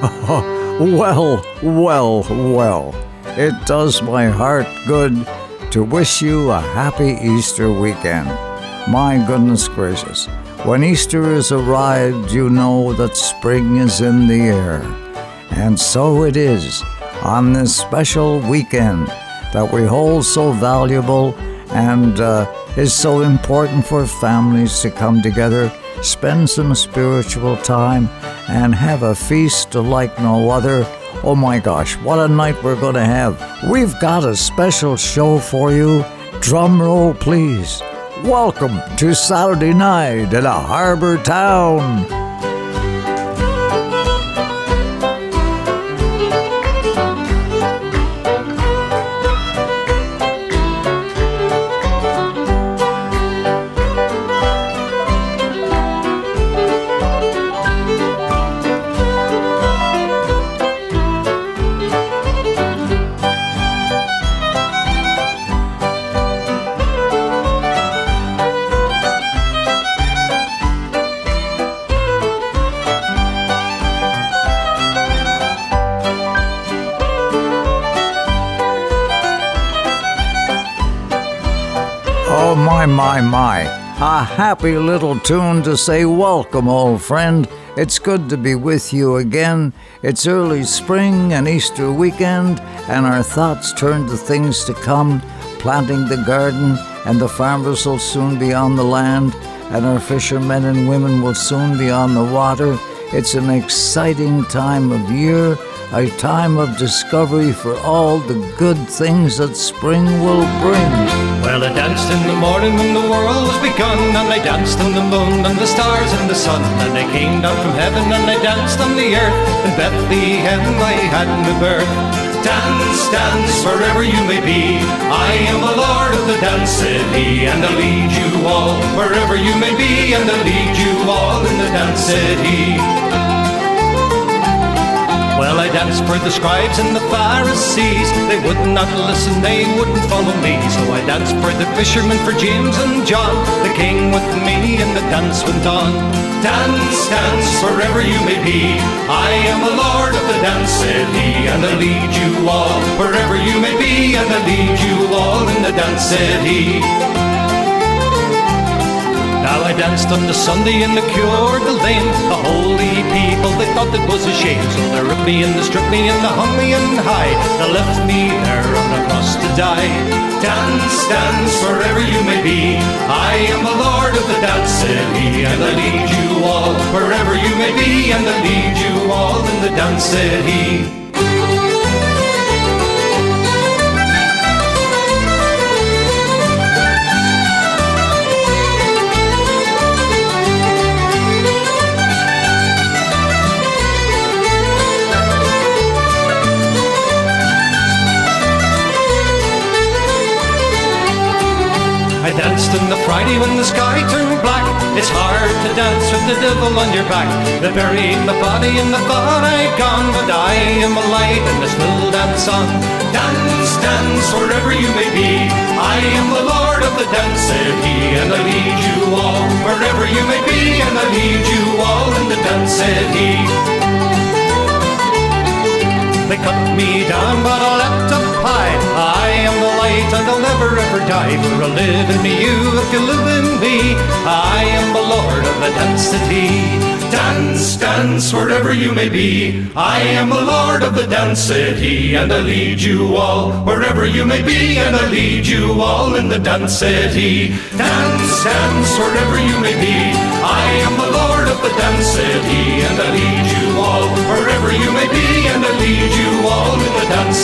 Well, well, well. It does my heart good to wish you a happy Easter weekend. My goodness gracious. When Easter is arrived, you know that spring is in the air. And so it is on this special weekend that we hold so valuable and uh, is so important for families to come together, spend some spiritual time, and have a feast like no other. Oh my gosh, what a night we're going to have! We've got a special show for you. Drum roll, please. Welcome to Saturday night in a harbor town. Happy little tune to say welcome, old friend. It's good to be with you again. It's early spring and Easter weekend, and our thoughts turn to things to come, planting the garden, and the farmers will soon be on the land, and our fishermen and women will soon be on the water. It's an exciting time of year, a time of discovery for all the good things that spring will bring. Well, I danced in the morning when the world was begun, and I danced on the moon and the stars and the sun, and I came down from heaven and I danced on the earth. In Bethlehem I had my birth. Dance, dance, wherever you may be. I am the Lord of the dance city, and I'll lead you all wherever you may be, and I'll lead you all in the dance city. Well, I danced for the scribes and the Pharisees. They would not listen, they wouldn't follow me. So I danced for the fishermen, for James and John. The king with me, and the dance went on. Dance, dance, wherever you may be. I am the Lord of the dance city, and I'll lead you all wherever you may be, and I'll lead you all in the dance city. Now I danced on the Sunday in the Cure de Lane. The holy people, they thought it was a shame. So they ripped me and they stripped me and they hung me in high. They left me there on the cross to die. Dance, dance, wherever you may be. I am the Lord of the dance city, and I lead you all wherever you may be, and I lead you all in the dance city. Danced on the Friday when the sky turned black. It's hard to dance with the devil on your back. They buried my body in the thought I'd gone, but I am alive and I still dance on. Dance, dance, wherever you may be. I am the Lord of the dance said he, and I lead you all wherever you may be, and I lead you all in the dance city. They cut me down, but I die. For I live in you, if you live in me. I am the Lord of the dance city. Dance, dance, wherever you may be. I am the Lord of the dance city, and I lead you all wherever you may be, and I lead you all in the dance city. Dance, dance, wherever you may be. I am the Lord of the dance city, and I lead you all wherever you may be, and I lead you all in the dance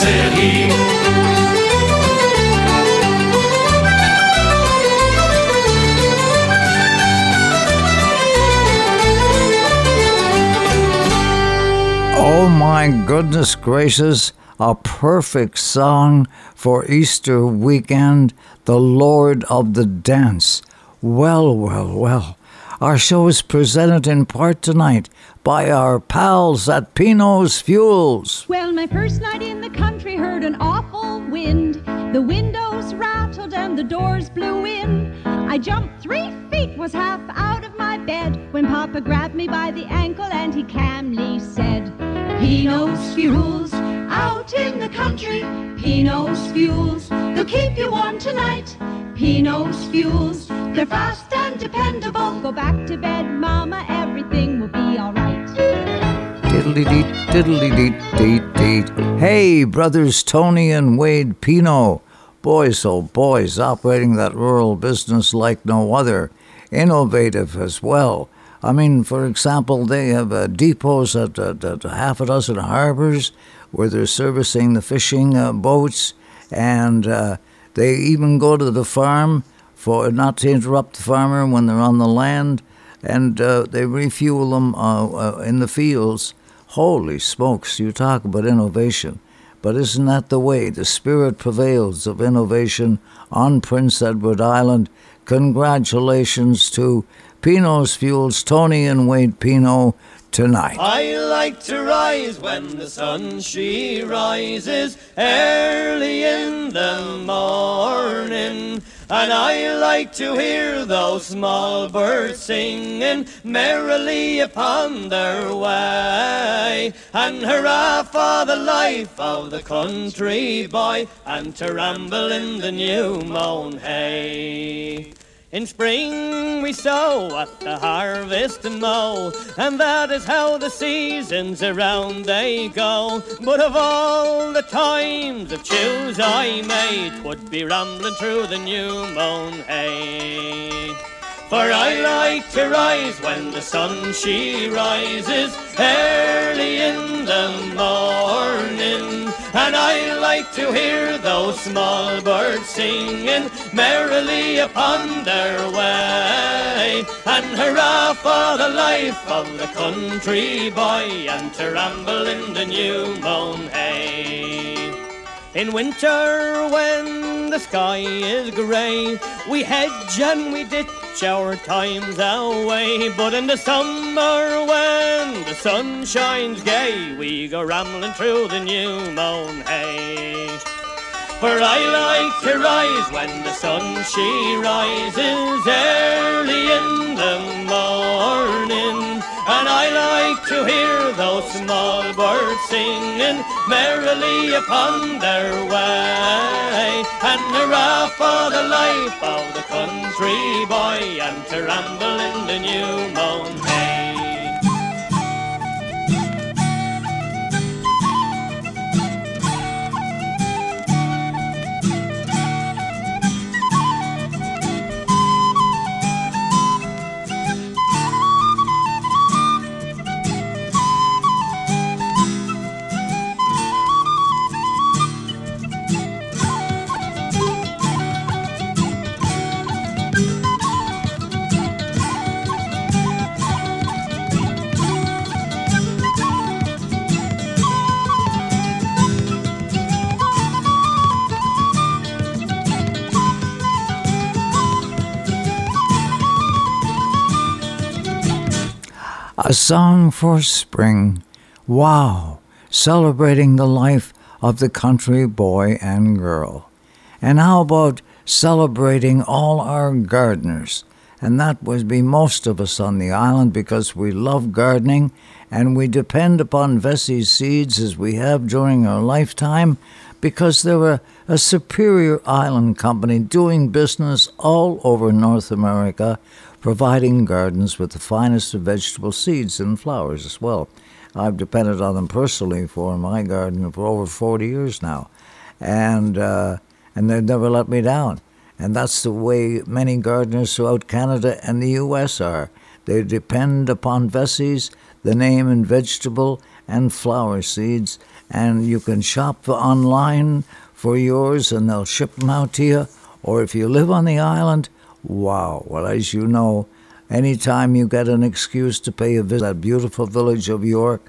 Oh my goodness gracious, a perfect song for Easter weekend, the Lord of the Dance. Well, well, well. Our show is presented in part tonight by our pals at Pino's Fuels. Well, my first night in the country heard an awful wind. The windows rattled and the doors blew in. I jumped three feet, was half out of my bed when Papa grabbed me by the ankle and he calmly said, Pino's Fuels. Out in the country, Pino's Fuels. They'll keep you warm tonight. Pino's Fuels. They're fast and dependable. Go back to bed, Mama. Everything will be alright. Diddly deet, diddly deet, deet, deet. Hey, brothers Tony and Wade Pino. Boys, oh boys, operating that rural business like no other. Innovative as well. I mean, for example, they have uh, depots at, at, at, half a dozen harbors where they're servicing the fishing uh, boats, and uh, they even go to the farm for not to interrupt the farmer when they're on the land, and uh, they refuel them uh, uh, in the fields. Holy smokes, you talk about innovation. But isn't that the way? The spirit prevails of innovation on Prince Edward Island. Congratulations to Pino's Fuels, Tony and Wade Pino, tonight. I like to rise when the sun she rises early in the morning. And I like to hear those small birds singing merrily upon their way. And hurrah for the life of the country boy, and to ramble in the new mown hay. In spring we sow, at the harvest mow, and that is how the seasons around they go. But of all the times of choose I made, twould be rambling through the new mown hay. For I like to rise when the sun she rises early in the morning. And I like to hear those small birds singing merrily upon their way. And hurrah for the life of the country boy and to ramble in the new mown hay. In winter, when the sky is grey, we hedge and we ditch our times away. But in the summer, when the sun shines gay, we go rambling through the new mown hay. For I like to rise when the sun she rises early in the morning. And I like to hear those small birds singing merrily upon their way. And hurrah for the life of the country boy, and to ramble in the new mown A song for spring. Wow! Celebrating the life of the country boy and girl. And how about celebrating all our gardeners? And that would be most of us on the island because we love gardening and we depend upon Vesey's seeds as we have during our lifetime because they're a, a superior island company doing business all over North America providing gardens with the finest of vegetable seeds and flowers as well. I've depended on them personally for my garden for over 40 years now, and uh, and they've never let me down. And that's the way many gardeners throughout Canada and the U.S. are. They depend upon Veseys, the name in vegetable and flower seeds, and you can shop online for yours, and they'll ship them out to you. Or if you live on the island, Wow. Well, as you know, anytime you get an excuse to pay a visit to that beautiful village of York,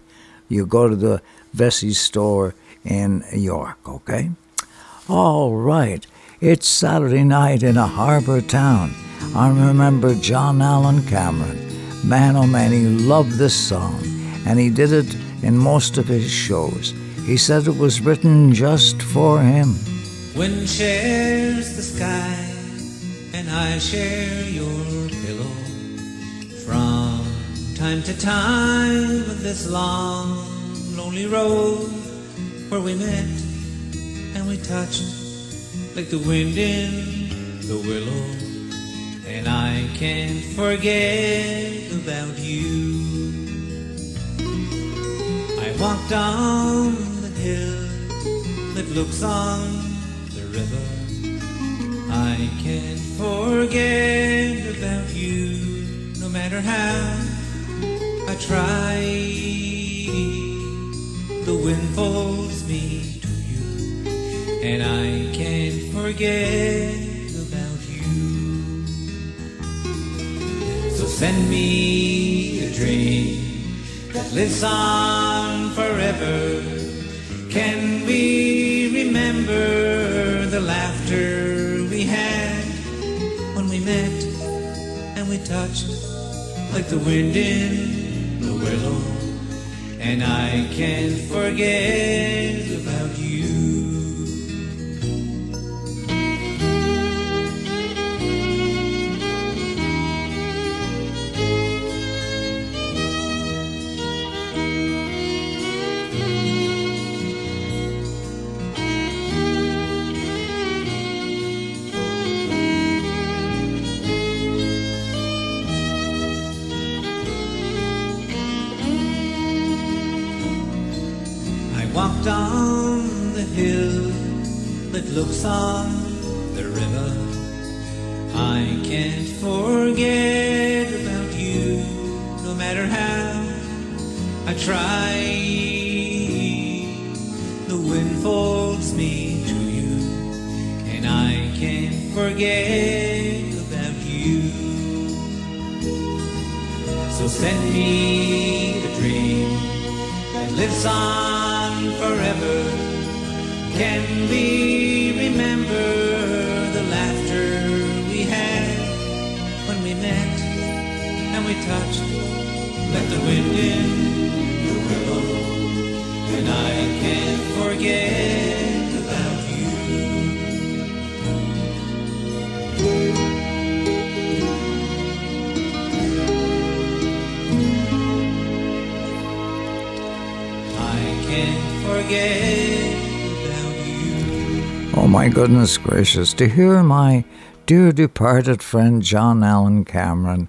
you go to the Vesey store in York, okay? All right. It's Saturday night in a harbor town. I remember John Allan Cameron. Man, oh man, he loved this song, and he did it in most of his shows. He said it was written just for him. Wind shares the sky and I share your pillow from time to time with this long lonely road where we met and we touched like the wind in the willow. And I can't forget about you. I walked down the hill that looks on the river. I can't forget about you, no matter how I try. The wind folds me to you, and I can't forget about you. So send me a dream that lives on forever. Can we remember the laughter we had when we met and we touched like the wind in the willow? And I can't forget about you. Looks on the river. I can't forget about you, no matter how I try. The wind folds me to you, and I can't forget about you. So send me the dream that lives on forever. Can we Let the wind in the willow, and I can't forget about you. I can't forget about you. Oh my goodness gracious, to hear my dear departed friend John Allan Cameron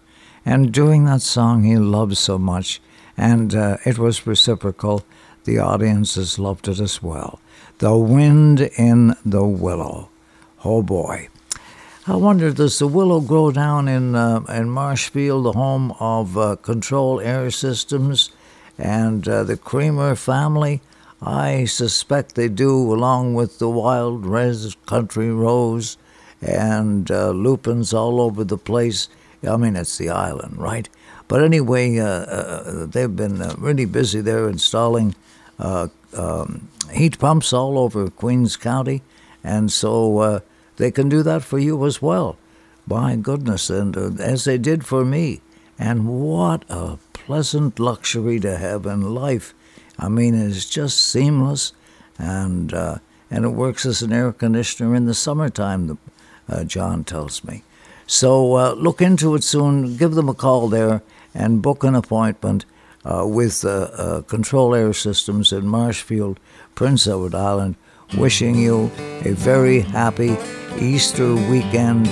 and doing that song he loves so much, and uh, it was reciprocal. The audiences loved it as well. The Wind in the Willow. Oh boy. I wonder, does the willow grow down in uh, in Marshfield, the home of uh, Control Air Systems and uh, the Creamer family? I suspect they do, along with the wild res country rose and uh, lupins all over the place. I mean, it's the island, right? But anyway, uh, uh, they've been uh, really busy there installing uh, um, heat pumps all over Queens County, and so uh, they can do that for you as well. My goodness, and uh, as they did for me. And what a pleasant luxury to have in life. I mean, it's just seamless, and uh, and it works as an air conditioner in the summertime. Uh, John tells me. So uh, look into it soon. Give them a call there and book an appointment uh, with uh, uh, Control Air Systems in Marshfield, Prince Edward Island. Wishing you a very happy Easter weekend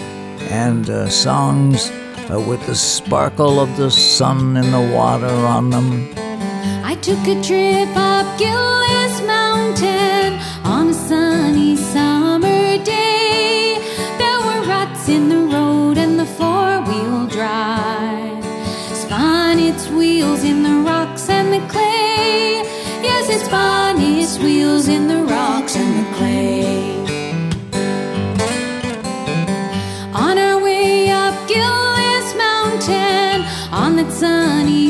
and uh, songs uh, with the sparkle of the sun in the water on them. I took a trip up Gillis Mountain on a sunny summer day. The clay. Yes, it's spun its wheels in the rocks and the clay. On our way up Gillis Mountain on that sunny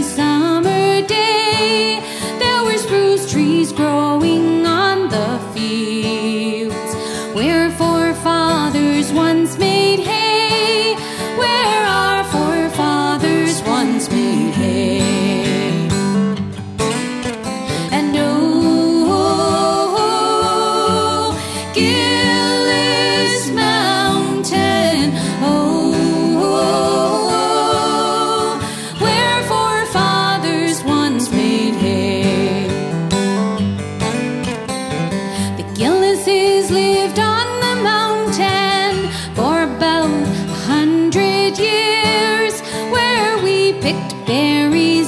berries.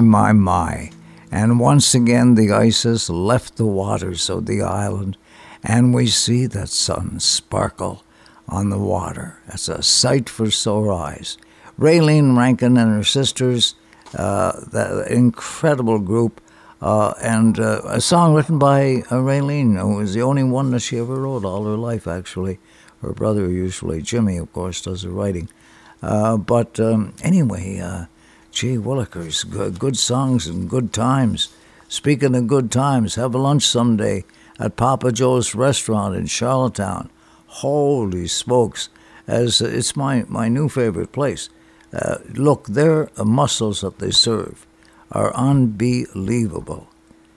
My, my, my. And once again, the has left the waters of the island, and we see that sun sparkle on the water. It's a sight for sore eyes. Raylene Rankin and her sisters, uh, that incredible group, uh, and uh, a song written by uh, Raylene, who was the only one that she ever wrote all her life, actually. Her brother, usually, Jimmy, of course, does the writing. Uh, but um, anyway, uh, gee willikers, good, good songs and good times. Speaking of good times, have a lunch someday at Papa Joe's restaurant in Charlottetown. Holy smokes, as it's my, my new favorite place. Uh, look, their mussels that they serve are unbelievable.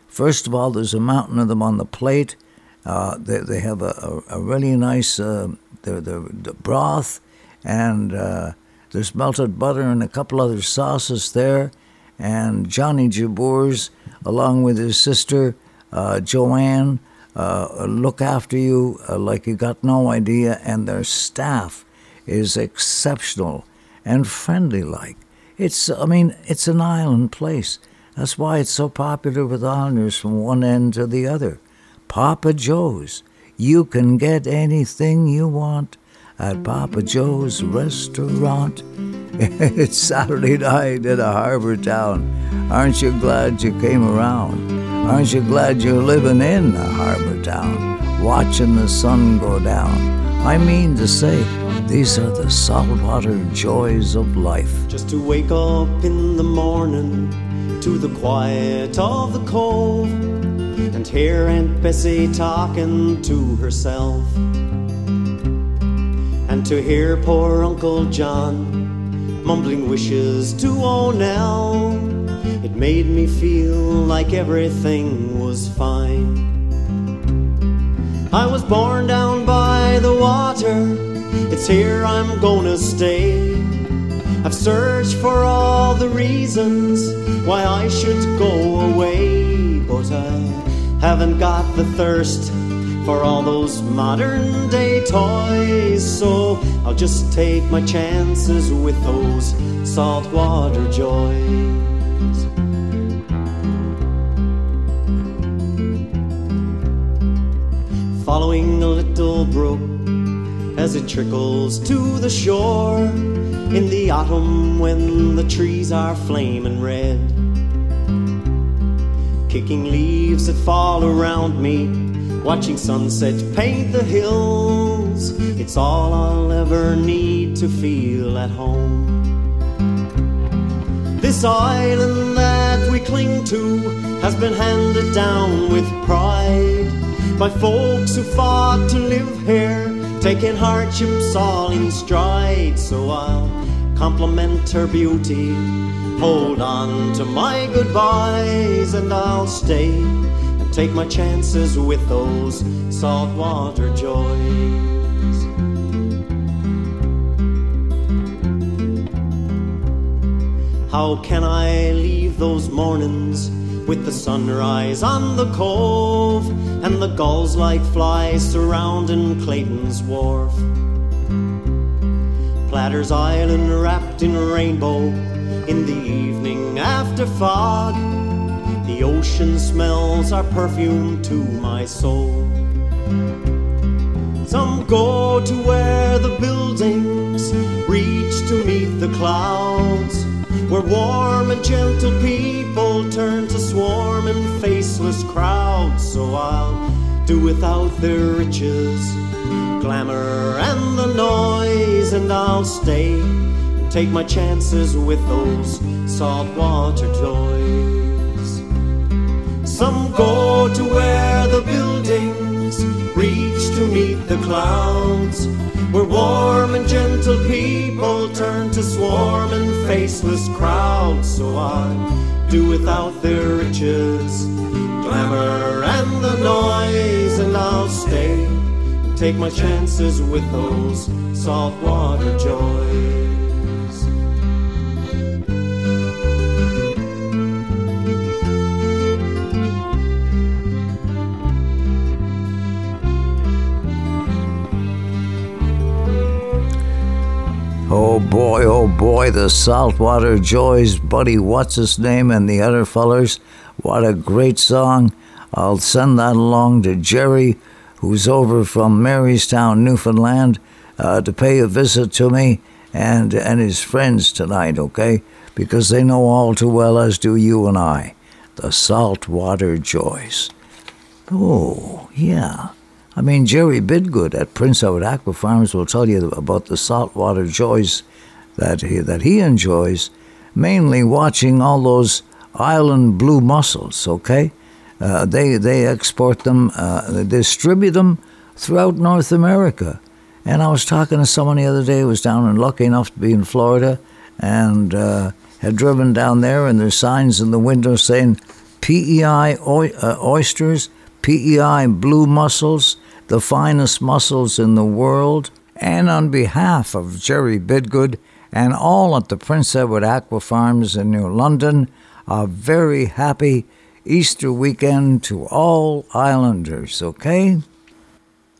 First of all, there's a mountain of them on the plate. Uh, they, they have a, a, a really nice uh, the broth, and uh, there's melted butter and a couple other sauces there. And Johnny Jabours, along with his sister uh, Joanne, uh, look after you uh, like you got no idea. And their staff is exceptional and friendly like. It's, I mean, it's an island place. That's why it's so popular with islanders from one end to the other. Papa Joe's. You can get anything you want at Papa Joe's restaurant. it's Saturday night in a harbor town. Aren't you glad you came around? Aren't you glad you're living in a harbor town, watching the sun go down? I mean to say, these are the saltwater joys of life. Just to wake up in the morning to the quiet of the cove and hear Aunt Bessie talking to herself. And to hear poor Uncle John mumbling wishes to O'Nell. It made me feel like everything was fine. I was born down by the water, it's here I'm gonna stay. I've searched for all the reasons why I should go away, but I haven't got the thirst for all those modern day toys, so I'll just take my chances with those saltwater joys. Following a little brook as it trickles to the shore in the autumn when the trees are flaming red. Kicking leaves that fall around me, watching sunset paint the hills. It's all I'll ever need to feel at home. This island that we cling to has been handed down with pride by folks who fought to live here, taking hardships all in stride. So I'll compliment her beauty, hold on to my goodbyes, and I'll stay take my chances with those saltwater joys. How can I leave those mornings with the sunrise on the cove and the gulls like flies surrounding Clayton's wharf? Platter's Island wrapped in rainbow in the evening after fog. The ocean smells are perfume to my soul. Some go to where the buildings reach to meet the clouds, where warm and gentle people turn to swarm swarming faceless crowds. So I'll do without their riches, glamour, and the noise, and I'll stay and take my chances with those saltwater joys. Some go to where the buildings reach to meet the clouds, where warm and gentle people turn to swarming faceless crowds. So I do without their riches, glamour, and the noise, and I'll stay and take my chances with those soft water joys. Oh boy, oh boy, the Saltwater Joys, Buddy Wasisname, and the other fellers. What a great song. I'll send that along to Jerry, who's over from Marystown, Newfoundland, uh, to pay a visit to me and, and his friends tonight, okay? Because they know all too well, as do you and I, the Saltwater Joys. Oh, yeah. I mean, Jerry Bidgood at Prince Edward Aqua Farms will tell you about the saltwater joys that he, that he enjoys, mainly watching all those island blue mussels, okay? Uh, they, they export them, uh, they distribute them throughout North America. And I was talking to someone the other day who was down and lucky enough to be in Florida and uh, had driven down there, and there's signs in the window saying PEI uh, oysters, PEI blue mussels, the finest muscles in the world. And on behalf of Jerry Bidgood and all at the Prince Edward Aqua Farms in New London, a very happy Easter weekend to all islanders, okay?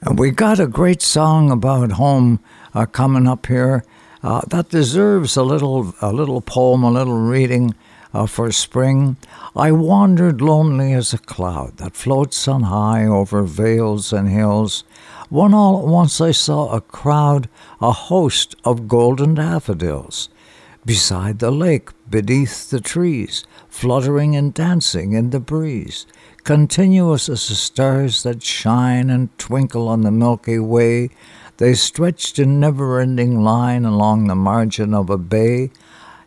And we got a great song about home uh, coming up here uh, that deserves a little, a little poem, a little reading uh, for spring. I wandered lonely as a cloud that floats on high over vales and hills. When all at once I saw a crowd, a host of golden daffodils. Beside the lake, beneath the trees, fluttering and dancing in the breeze, continuous as the stars that shine and twinkle on the Milky Way, they stretched in never ending line along the margin of a bay.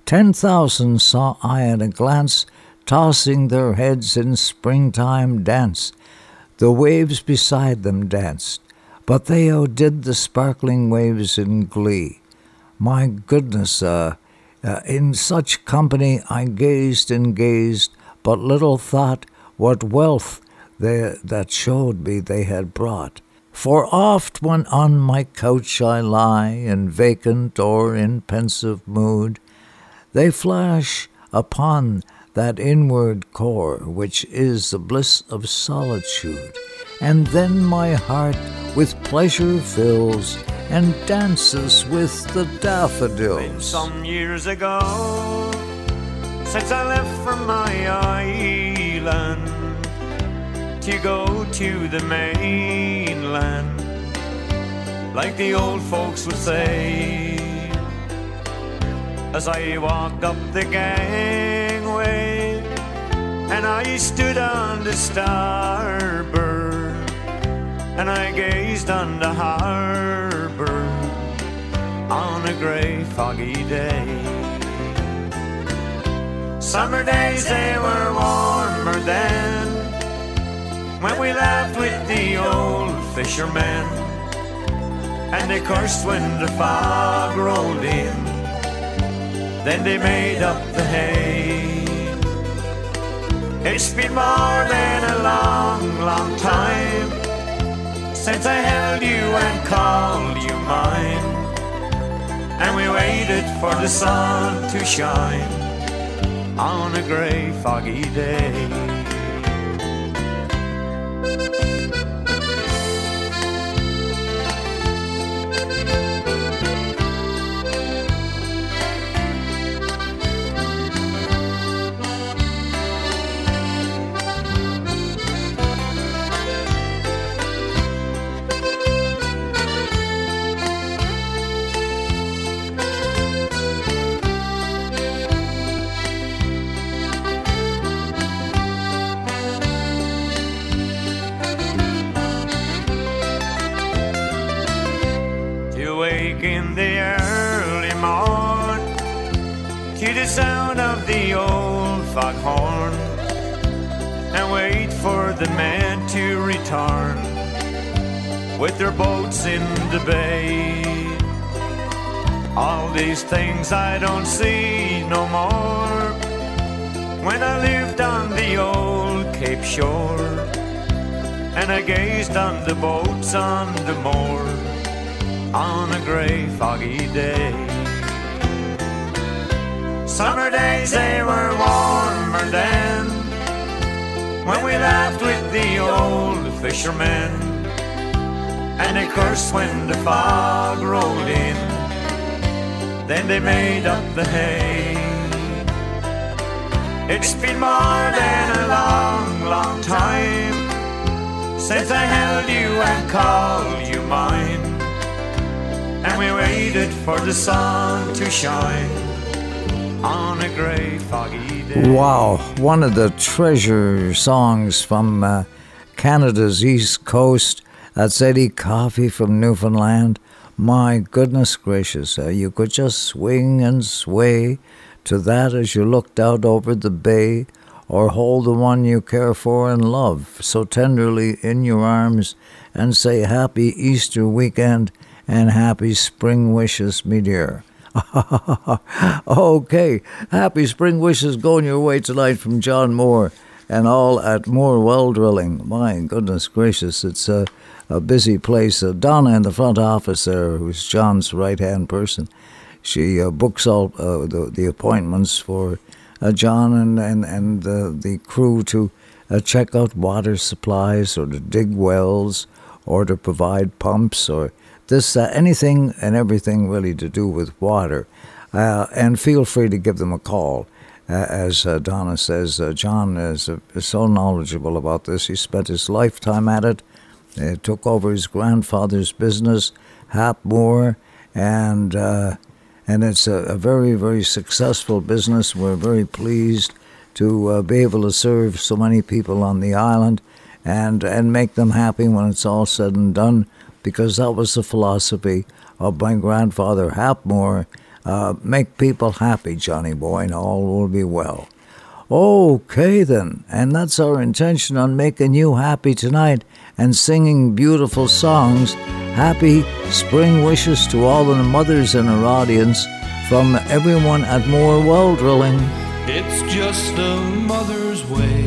Ten thousand saw I at a glance, tossing their heads in springtime dance. The waves beside them danced, but they outdid the sparkling waves in glee. My goodness, uh, uh, in such company I gazed and gazed, but little thought what wealth they, that showed me they had brought. For oft when on my couch I lie, in vacant or in pensive mood, they flash upon that inward core which is the bliss of solitude. And then my heart with pleasure fills and dances with the Been daffodils. some years ago since I left from my island to go to the mainland, like the old folks would say. As I walked up the gangway, and I stood on the starboard, and I gazed on the harbor on a grey foggy day. Summer days they were warmer then when we laughed with the old fishermen and they cursed when the fog rolled in. Then they made up the hay. It's been more than a long, long time since I held you and called you mine. And we waited for the sun to shine on a grey, foggy day. Foghorn and wait for the men to return with their boats in the bay. All these things I don't see no more when I lived on the old Cape shore and I gazed on the boats on the moor on a grey foggy day. Summer days they were warmer then when we laughed with the old fishermen and they cursed when the fog rolled in. Then they made up the hay. It's been more than a long, long time since I held you and called you mine. And we waited for the sun to shine Wow, one of the treasure songs from uh, Canada's East Coast. That's Eddie Coffey from Newfoundland. My goodness gracious, uh, you could just swing and sway to that as you looked out over the bay, or hold the one you care for and love so tenderly in your arms and say Happy Easter weekend and happy spring wishes, me dear. okay, happy spring wishes going your way tonight from John Moore and all at Moore Well Drilling. My goodness gracious, it's a, a busy place. Uh, Donna in the front office there, who's John's right hand person, she uh, books all uh, the, the appointments for uh, John and, and, and uh, the crew to uh, check out water supplies or to dig wells or to provide pumps or this uh, anything and everything really to do with water. Uh, and feel free to give them a call. Uh, as uh, Donna says, uh, John is, uh, is so knowledgeable about this. He spent his lifetime at it. He took over his grandfather's business, Hap Moore, and and it's a, a very very successful business. We're very pleased to be able to serve so many people on the island, and and make them happy when it's all said and done because that was the philosophy of my grandfather Hap Moore. Uh, make people happy, Johnny boy, and all will be well. Okay, then, and that's our intention on making you happy tonight and singing beautiful songs. Happy spring wishes to all the mothers in our audience from everyone at Moore Well Drilling. It's just a mother's way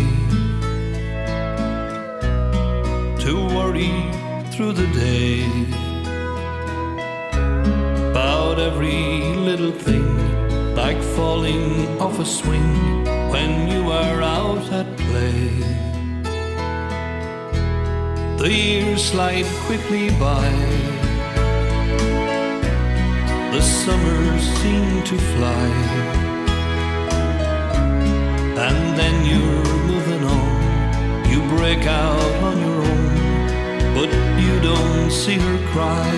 to worry through the day about every little thing, like falling off a swing when you are out at play. The years slide quickly by, the summers seem to fly, and then you're moving on. You break out on your own, but you don't see her cry.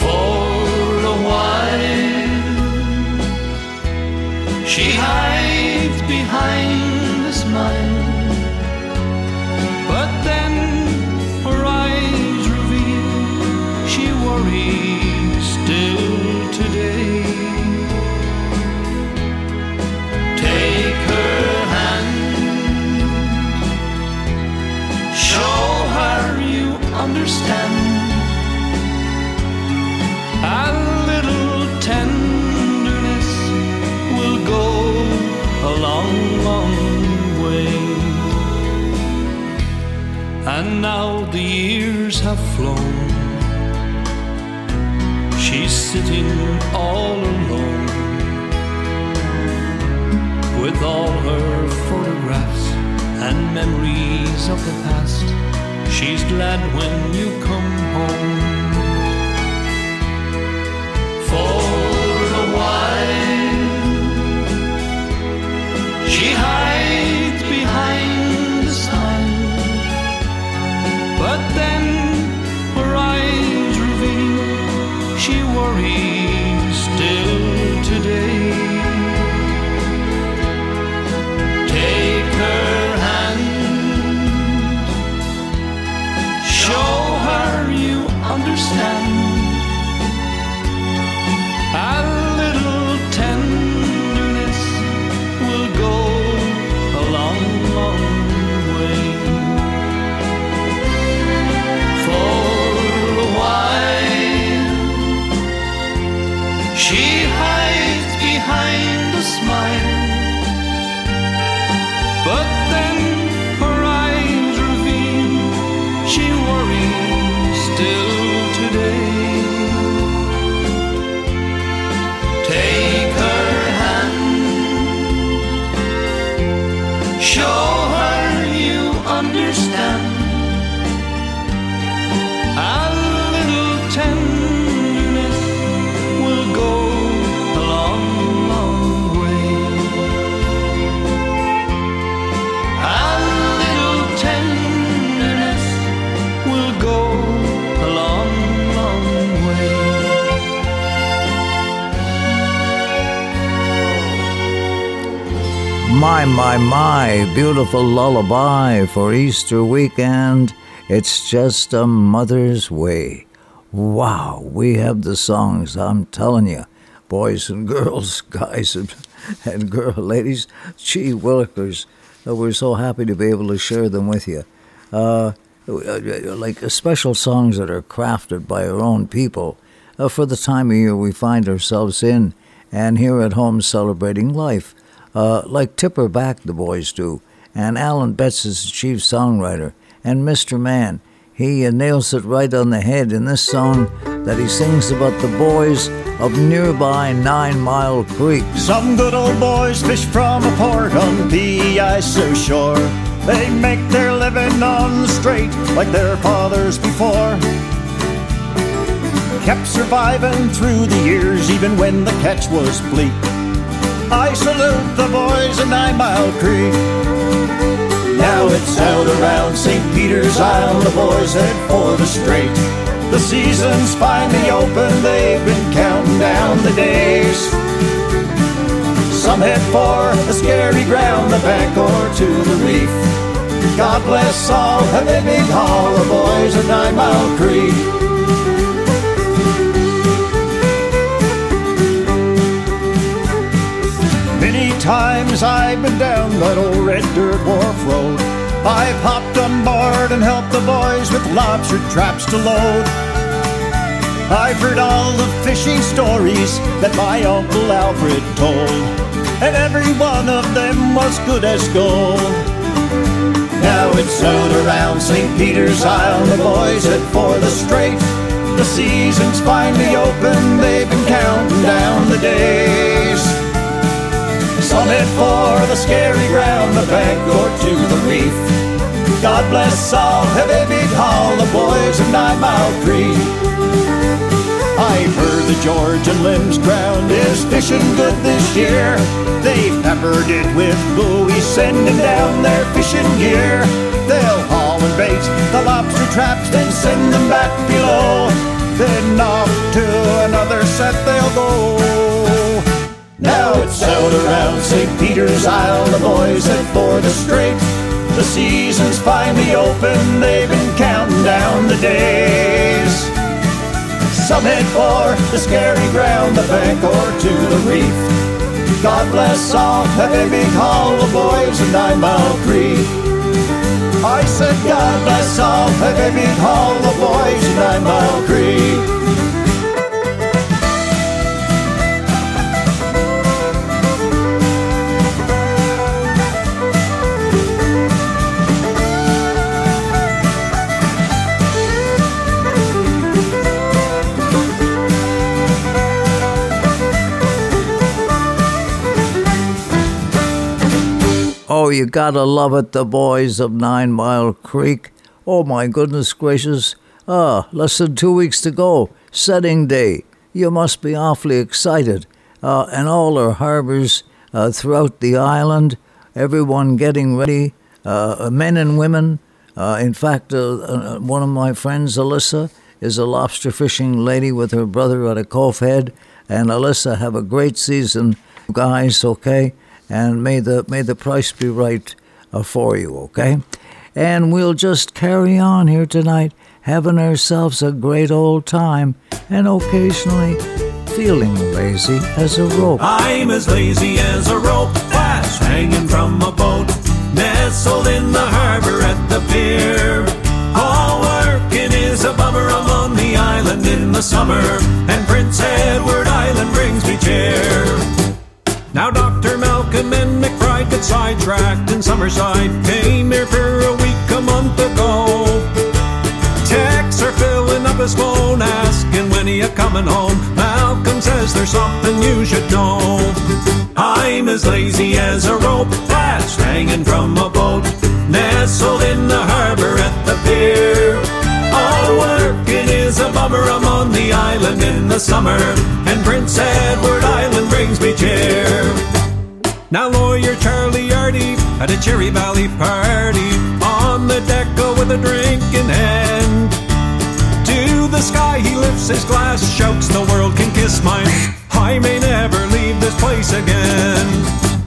For a while, she hides behind understand. A little tenderness will go a long, long way. And now the years have flown. She's sitting all alone with all her photographs and memories of the past. She's glad when you come home. My, my, beautiful lullaby for Easter weekend. It's just a mother's way. Wow, we have the songs, I'm telling you. Boys and girls, guys and, and girl ladies, gee willikers. Uh, We're so happy to be able to share them with you. Uh, like uh, special songs that are crafted by our own people uh, for the time of year we find ourselves in and here at home celebrating life. Uh, like Tipper Back, the boys do, and Alan Betts is the chief songwriter, and Mr. Man. He uh, nails it right on the head in this song that he sings about the boys of nearby Nine Mile Creek. Some good old boys fish from a port on the ISO shore. They make their living on the straight like their fathers before. Kept surviving through the years even when the catch was bleak. I salute the boys in Nine Mile Creek. Now it's out around St. Peter's Isle, the boys head for the strait. The season's finally open, they've been counting down the days. Some head for a scary ground, the bank or to the reef. God bless all of the big haul, the boys of Nine Mile Creek. Times I've been down that old red dirt wharf road. I've hopped on board and helped the boys with lobster traps to load. I've heard all the fishing stories that my Uncle Alfred told, and every one of them was good as gold. Now it's out around St. Peter's Isle, the boys head for the strait. The season's finally open, they've been counting down the days. Head for the scary ground, the bank or to the reef. God bless all heavy big haul, the boys of Nine Mile Creek. I've heard the George and Limbs ground is fishing good this year. They've peppered it with buoys, sending down their fishing gear. They'll haul and bait the lobster traps, then send them back below. Then off to another set they'll go. Now it's out around St. Peter's Isle, the boys head for the strait. The season's finally open, they've been counting down the days. Some head for the scary ground, the bank or to the reef. God bless all, have a big haul of boys of Nine Mile Creek. I said, God bless all, have a big haul of boys of Nine Mile Creek. Oh, you gotta love it, the boys of Nine Mile Creek. Oh, my goodness gracious. Ah, less than two weeks to go. Setting day. You must be awfully excited. Uh, and all our harbors uh, throughout the island, everyone getting ready, uh, men and women. In fact, one of my friends, Alyssa, is a lobster fishing lady with her brother at a cove head. And Alyssa, have a great season, guys, okay? And may the may the price be right uh, for you, okay? And we'll just carry on here tonight, having ourselves a great old time, and occasionally feeling lazy as a rope. I'm as lazy as a rope that's hanging from a boat, nestled in the harbor at the pier. All working is a bummer. I'm on the island in the summer, and Prince Edward Island brings me cheer. Now Dr. And McBride got sidetracked in Summerside. Came here for a week a month ago. Texts are filling up his phone, asking when he a coming home. Malcolm says there's something you should know. I'm as lazy as a rope that's hanging from a boat, nestled in the harbor at the pier. All working is a bummer. I'm on the island in the summer, and Prince Edward Island brings me cheer. Now lawyer Charlie Arty at a Cherry Valley party on the deck with a drink in hand. To the sky he lifts his glass, shouts, "The world can kiss mine. I may never leave this place again.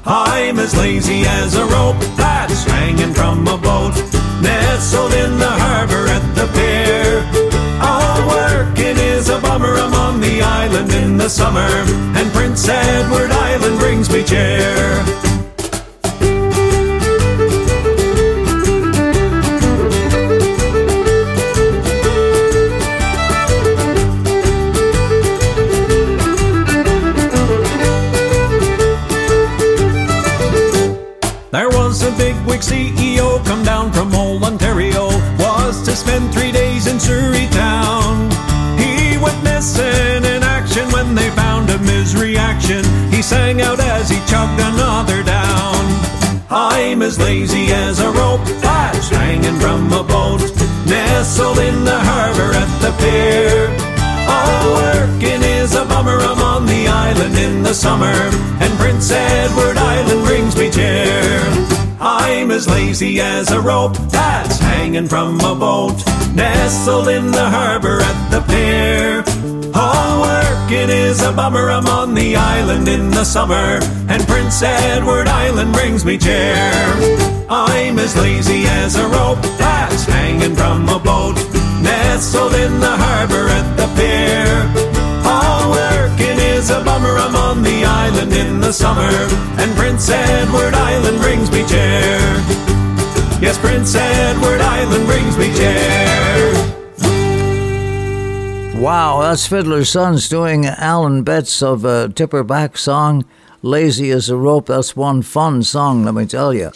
I'm as lazy as a rope that's hanging from a boat, nestled in the harbor at the pier." Summer, and Prince Edward Island brings me cheer. There was a big wig CEO come down from old Ontario, was to spend three days in Souris sang out as he chugged another down. I'm as lazy as a rope that's hanging from a boat, nestled in the harbor at the pier. All working is a bummer. I'm on the island in the summer, and Prince Edward Island brings me cheer. I'm as lazy as a rope that's hanging from a boat, nestled in the harbor at the pier. Working is a bummer. I'm on the island in the summer, and Prince Edward Island brings me cheer. I'm as lazy as a rope that's hanging from a boat, nestled in the harbor at the pier. All working is a bummer. I'm on the island in the summer, and Prince Edward Island brings me cheer. Yes, Prince Edward Island brings me cheer. Wow, that's Fiddler's Sons doing Alan Betts of a Tipper Back song, Lazy as a Rope. That's one fun song, let me tell you.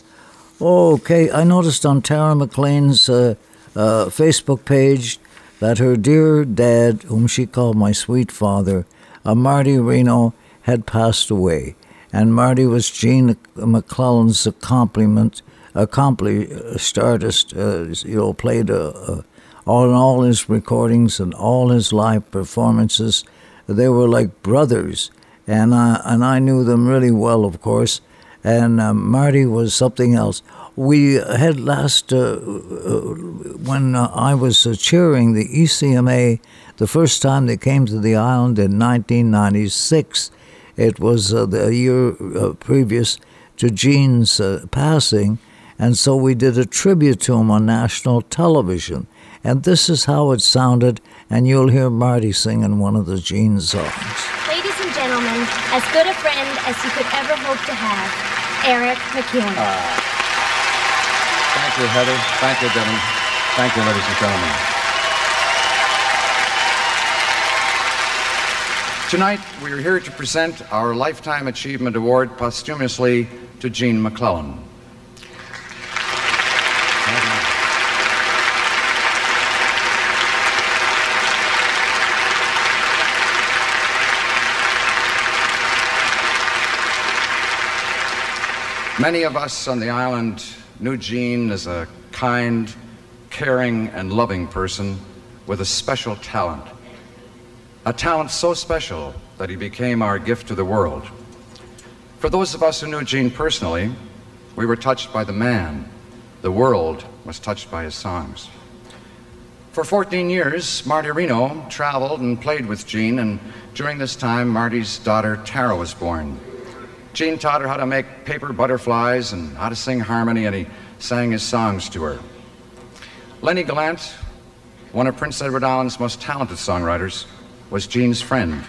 Okay, I noticed on Tara MacLean's uh, uh, Facebook page that her dear dad, whom she called my sweet father, uh, Marty Reno, had passed away. And Marty was Gene MacLellan's accompaniment, accomplished artist, uh, you know, played a, uh, on all his recordings and all his live performances. They were like brothers, and I, and I knew them really well, of course. And uh, Marty was something else. We had last, uh, uh, when uh, I was uh, cheering the ECMA, the first time they came to the island in 1996, it was uh, the year uh, previous to Gene's uh, passing, and so we did a tribute to him on national television. And this is how it sounded, and you'll hear Marty singing one of the Gene songs. Ladies and gentlemen, as good a friend as you could ever hope to have, Eric MacEwen. Ah. Thank you, Heather. Thank you, Denny. Thank you, ladies and gentlemen. Tonight, we are here to present our Lifetime Achievement Award posthumously to Gene MacLellan. Many of us on the island knew Gene as a kind, caring, and loving person with a special talent. A talent so special that he became our gift to the world. For those of us who knew Gene personally, we were touched by the man. The world was touched by his songs. For 14 years, Marty Reno traveled and played with Gene, and during this time, Marty's daughter Tara was born. Gene taught her how to make paper butterflies and how to sing harmony, and he sang his songs to her. Lenny Gallant, one of Prince Edward Island's most talented songwriters, was Gene's friend.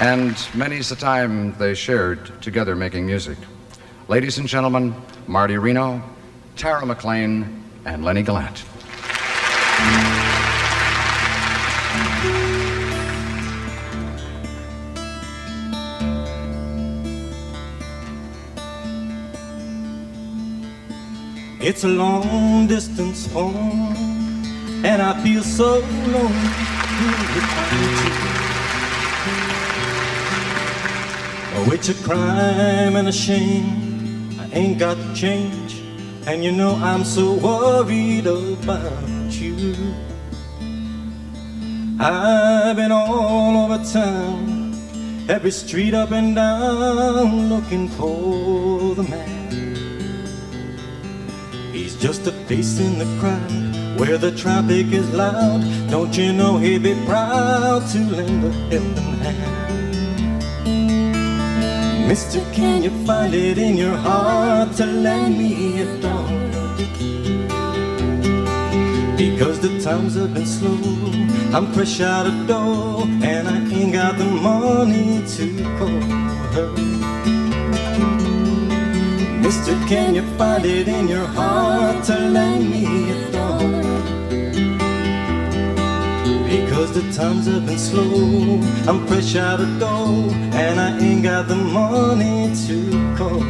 And many's the time they shared together making music. Ladies and gentlemen, Marty Reno, Tara MacLean, and Lenny Gallant. It's a long distance home, and I feel so lonely without. Oh, it's a crime and a shame. I ain't got the change, and you know I'm so worried about you. I've been all over town, every street up and down, looking for the man. Just a face in the crowd where the traffic is loud. Don't you know he'd be proud to lend a helping hand? Mister, can you find it in your heart to lend me a dollar? Because the times have been slow. I'm fresh out of dough, and I ain't got the money to call her. Mister, can you find it in your heart to lend me a dollar? Because the times have been slow. I'm fresh out of door and I ain't got the money to call.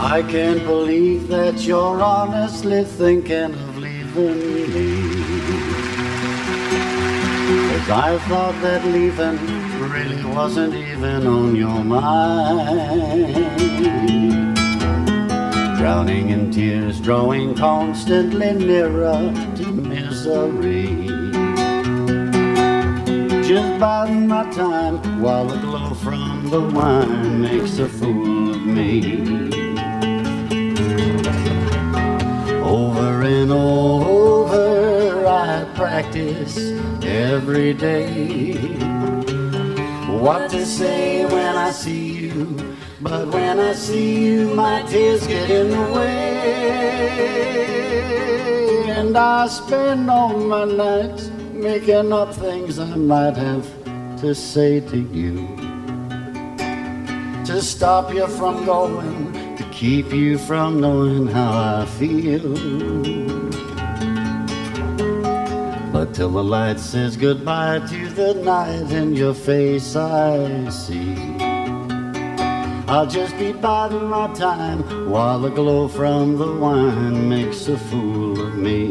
I can't believe that you're honestly thinking of leaving me. Cause I thought that leaving really wasn't even on your mind. Drowning in tears, drawing constantly nearer to misery. Just biding my time while the glow from the wine makes a fool of me. Over and over I practice every day What to say when I see you But when I see you my tears get in the way And I spend all my nights making up things I might have to say to you To stop you from going to keep you from knowing how I feel. But till the light says goodbye to the night in your face, I see. I'll just be biding my time while the glow from the wine makes a fool of me.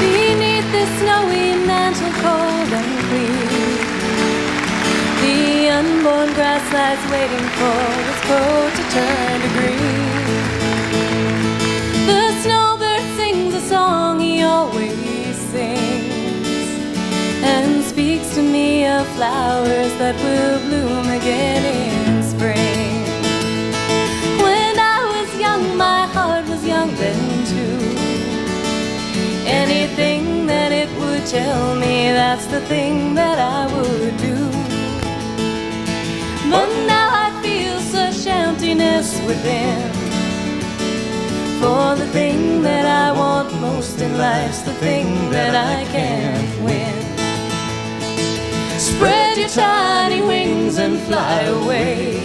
Beneath the snowy mantle, cold and clear, the unborn grass lies waiting for its coat to turn to green. Snowbird sings a song he always sings, and speaks to me of flowers that will bloom again in spring. When I was young, my heart was young then too. Anything that it would tell me, that's the thing that I would do. But now I feel such emptiness within. For the thing that I want most in life's the thing that I can't win. Spread your tiny wings and fly away.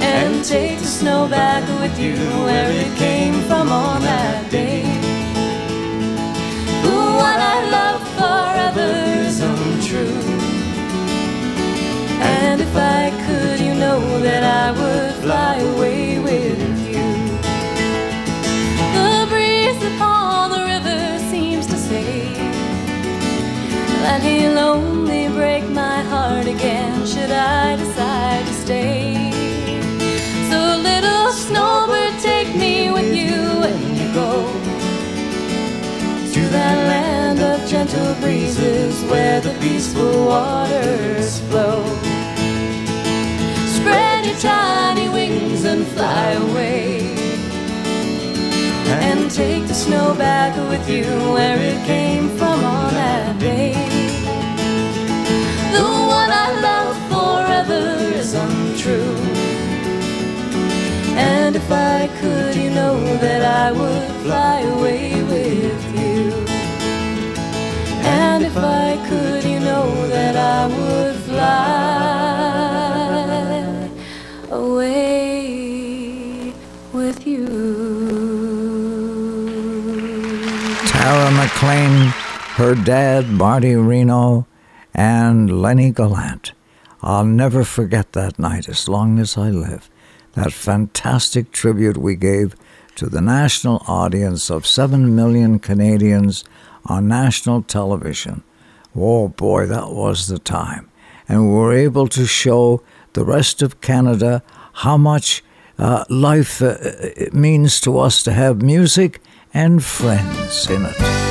And take the snow back with you where it came from on that day. What I love gentle breezes where the peaceful waters flow. Spread your tiny wings and fly away. And take the snow back with you where it came from on that day. The one I love forever is untrue. And if I could, you know that I would fly away I could, you know that I would fly away with you. Tara MacLean, her dad, Marty Reno, and Lenny Gallant. I'll never forget that night as long as I live. That fantastic tribute we gave to the national audience of 7 million Canadians on national television. Oh boy, that was the time. And we were able to show the rest of Canada how much uh, life uh, it means to us to have music and friends in it.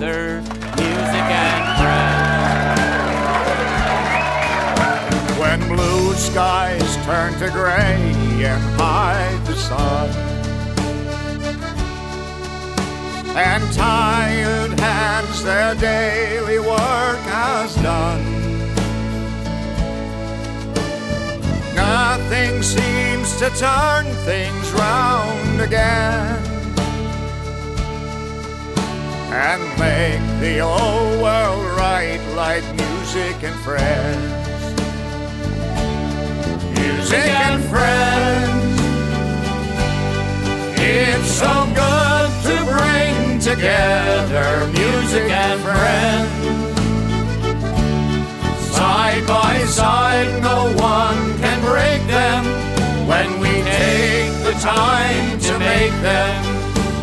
Music and friends. When blue skies turn to gray and hide the sun, and tired hands their daily work has done. Nothing seems to turn things round again and make the old world right like music and friends. Music and friends. It's so good to bring together music and friends. Side by side, no one can break them when we take the time to make them.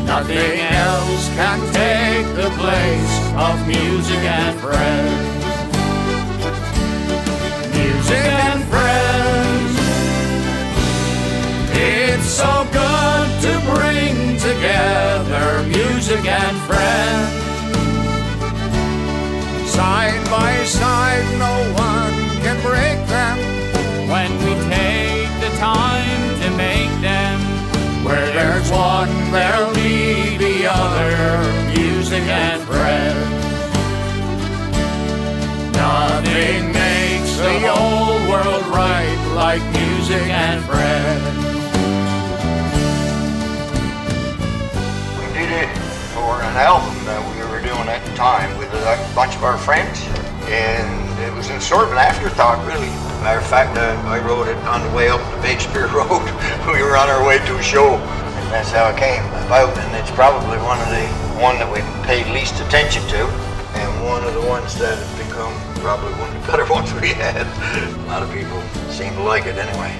Nothing else can take the place of music and friends. Music and friends. It's so good to bring together music and friends. Side by side, like music and friends. We did it for an album that we were doing at the time with a bunch of our friends, and it was in sort of an afterthought, really. Matter of fact, uh, I wrote it on the way up the Shakespeare Road. we were on our way to a show, and that's how it came about. And it's probably one of the one that we paid least attention to, and one of the ones that have become probably one of the better ones we had. A lot of people seem to like it anyway.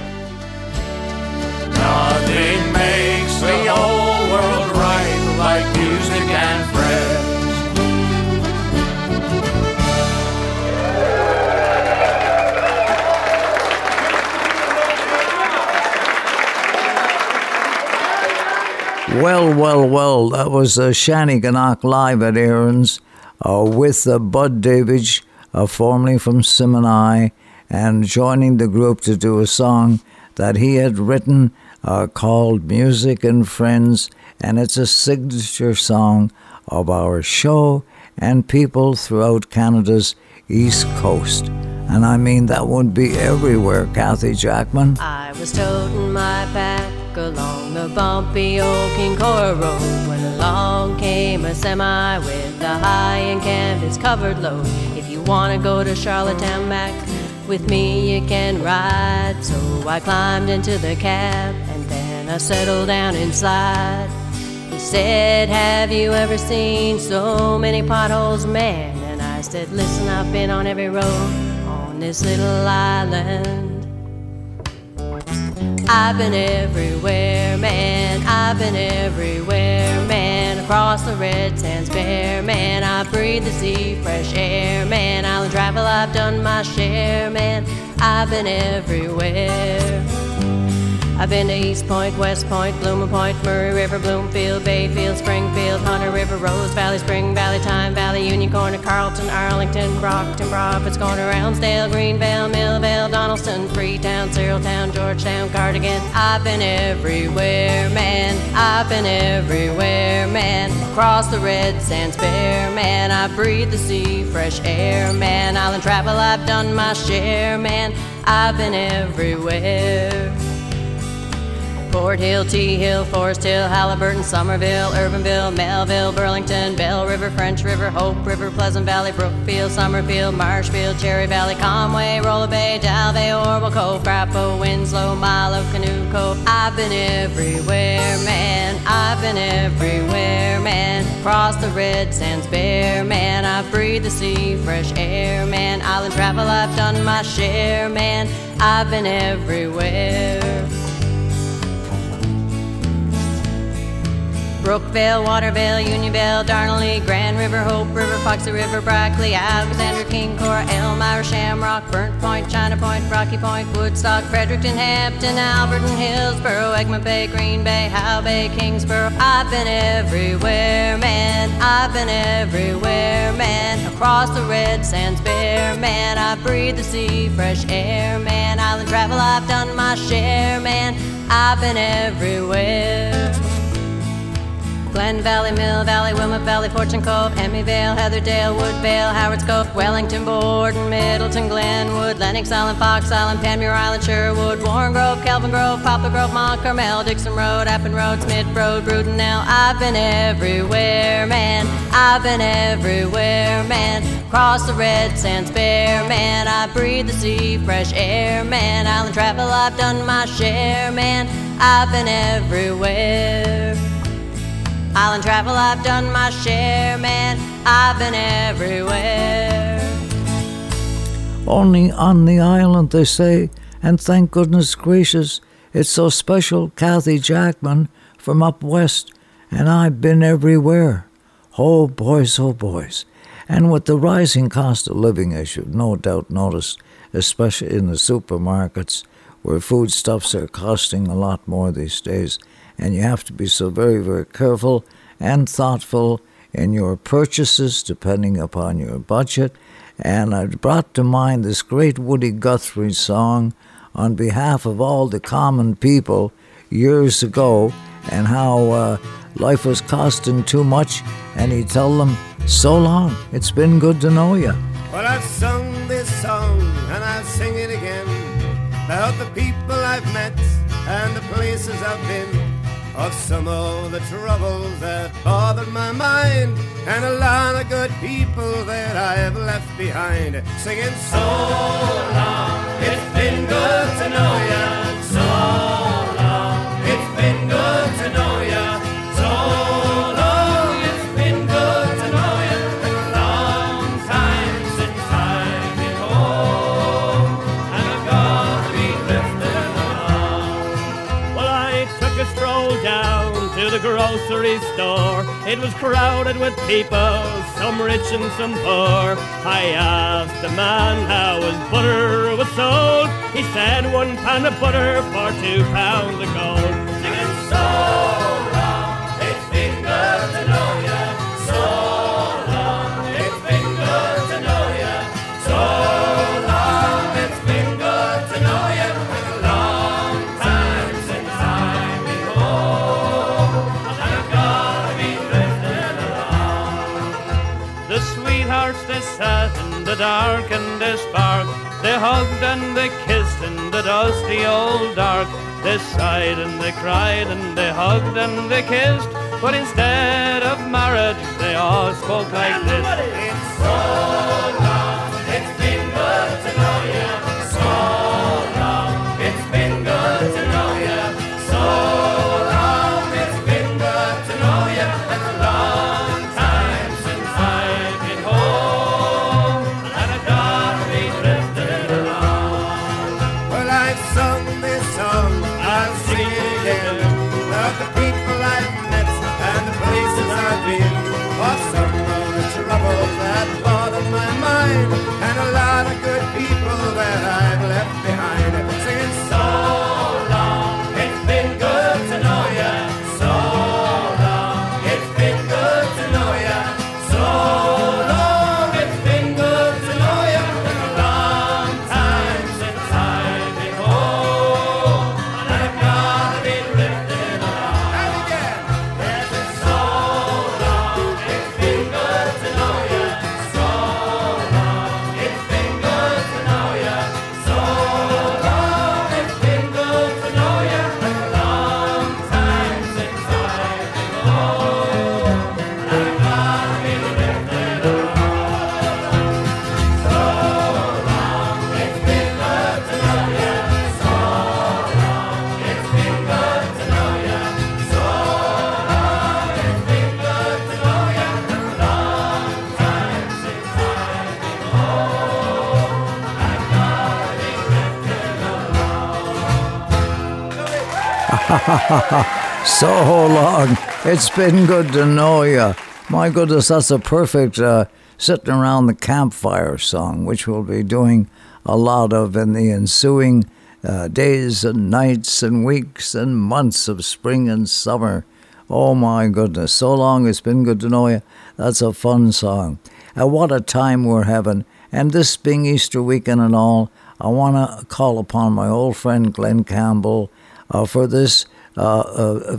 Nothing makes the whole world right like music and friends. Well, well, well, that was uh, Shanneyganock live at Aaron's uh, with uh, Bud Davidge, uh, formerly from Simani, and joining the group to do a song that he had written uh, called Music and Friends, and it's a signature song of our show and people throughout Canada's East Coast. And I mean, that would be everywhere, Kathy Jackman. I was toting my pack along the bumpy old Kinkora Road when along came a semi with a high and canvas covered load. If you want to go to Charlottetown back with me, you can ride. So I climbed into the cab and then I settled down inside. He said, Have you ever seen so many potholes, man? And I said, Listen, I've been on every road on this little island. I've been everywhere, man. I've been everywhere, man. Across the red sands bare, man. I breathe the sea, fresh air, man. Island travel, I've done my share, man. I've been everywhere. I've been to East Point, West Point, Bloomer Point, Murray River, Bloomfield, Bayfield, Springfield, Hunter River, Rose Valley, Spring Valley, Tyne Valley, Union Corner, Carlton, Arlington, Brockton, Prophets Corner, Roundsdale, Greenvale, Millvale, Donaldson, Freetown, Cyriltown, Georgetown, Cardigan. I've been everywhere, man. I've been everywhere, man. Across the red sands bare, man. I breathe the sea, fresh air, man. Island travel, I've done my share, man. I've been everywhere. Fort Hill, Tea Hill, Forest Hill, Halliburton, Somerville, Urbanville, Melville, Burlington, Belle River, French River, Hope River, Pleasant Valley, Brookfield, Summerfield, Marshfield, Cherry Valley, Conway, Rollo Bay, Dalvay, Orwell Cove, Crapaud, Winslow, Milo, Canoe Cove. I've been everywhere, man. I've been everywhere, man. Across the red sands bare, man. I've breathed the sea, fresh air, man. Island travel, I've done my share, man. I've been everywhere. Brookvale, Watervale, Unionville, Darnley, Grand River, Hope River, Foxy River, Brackley, Alexander, King, Cora, Elmira, Shamrock, Burnt Point, China Point, Rocky Point, Woodstock, Fredericton, Hampton, Alberton, Hillsborough, Egmont Bay, Green Bay, Howe Bay, Kingsborough. I've been everywhere, man. I've been everywhere, man. Across the red sands bare, man. I breathe the sea, fresh air, man. Island travel, I've done my share, man. I've been everywhere. Glen Valley, Mill Valley, Wilmot Valley, Fortune Cove, Emyvale, Heatherdale, Woodvale, Howard's Cove, Wellington, Borden, Middleton, Glenwood, Lennox Island, Fox Island, Panmure Island, Sherwood, Warren Grove, Kelvin Grove, Poplar Grove, Mont Carmel, Dixon Road, Appin Road, Smith Road, Brudenell. I've been everywhere, man. I've been everywhere, man. Cross the red sands bare, man. I breathe the sea, fresh air, man. Island travel, I've done my share, man. I've been everywhere. Island travel, I've done my share, man. I've been everywhere. Only on the island, they say, and thank goodness gracious, it's so special, Kathy Jackman from up west, and I've been everywhere. Oh, boys, oh, boys. And with the rising cost of living, as you've no doubt noticed, especially in the supermarkets, where foodstuffs are costing a lot more these days, and you have to be so very, very careful and thoughtful in your purchases depending upon your budget. And I brought to mind this great Woody Guthrie song on behalf of all the common people years ago and how uh, life was costing too much. And he'd tell them, So long, it's been good to know you. Well, I've sung this song and I'll sing it again about the people I've met and the places I've been. Of some of the troubles that bothered my mind, and a lot of good people that I've left behind. Singing so long, it's been good to know ya. Grocery store. It was crowded with people, some rich and some poor. I asked the man how his butter was sold. He said one pound of butter for two pounds of gold. Singing so dark and spark. They hugged and they kissed in the dusty old dark. They sighed and they cried and they hugged and they kissed. But instead of marriage, they all spoke like this. So long. It's been good to know you. My goodness, that's a perfect uh, sitting around the campfire song, which we'll be doing a lot of in the ensuing uh, days and nights and weeks and months of spring and summer. Oh my goodness, so long it's been good to know you. That's a fun song. And what a time we're having. And this being Easter weekend and all, I want to call upon my old friend Glen Campbell uh, for this uh, uh,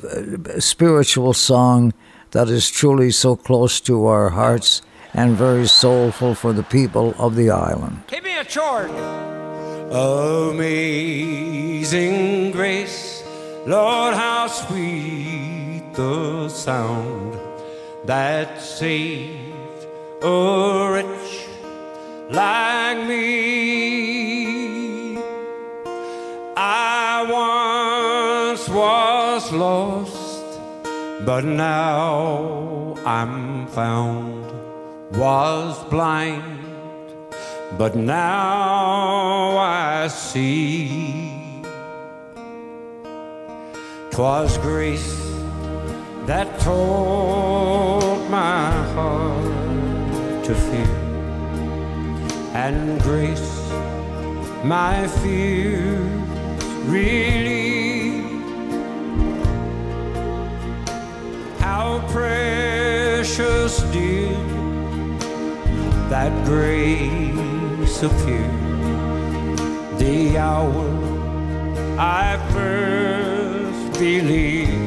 uh, spiritual song that is truly so close to our hearts and very soulful for the people of the island. Give me a chord. Amazing grace, Lord, how sweet the sound that saved a wretch like me. I once was lost, but now I'm found. Was blind, but now I see. Twas grace that taught my heart to fear, and grace my fears relieved. How precious did that grace appear the hour I first believed.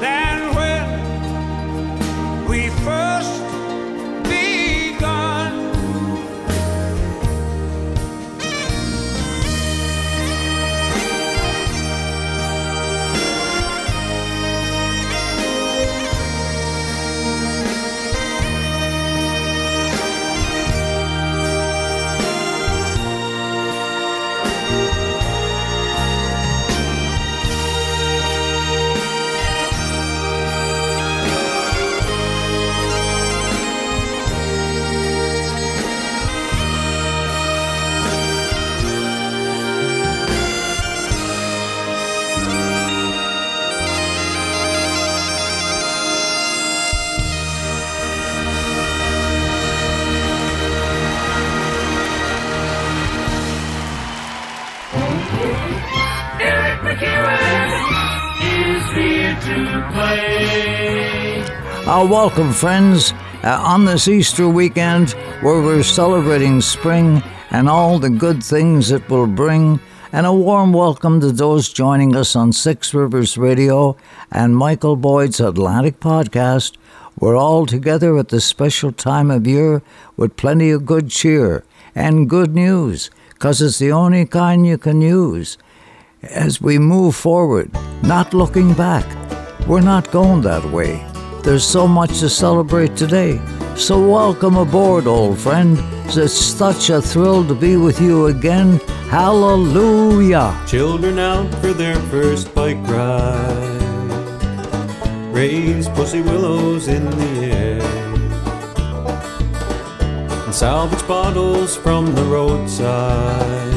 Than Uh, welcome, friends, uh, on this Easter weekend where we're celebrating spring and all the good things it will bring. And a warm welcome to those joining us on Six Rivers Radio and Michael Boyd's Atlantic Podcast. We're all together at this special time of year with plenty of good cheer and good news, because it's the only kind you can use as we move forward, not looking back. We're not going that way. There's so much to celebrate today. So, welcome aboard, old friend. It's such a thrill to be with you again. Hallelujah. Children out for their first bike ride. Raise pussy willows in the air. And salvage bottles from the roadside.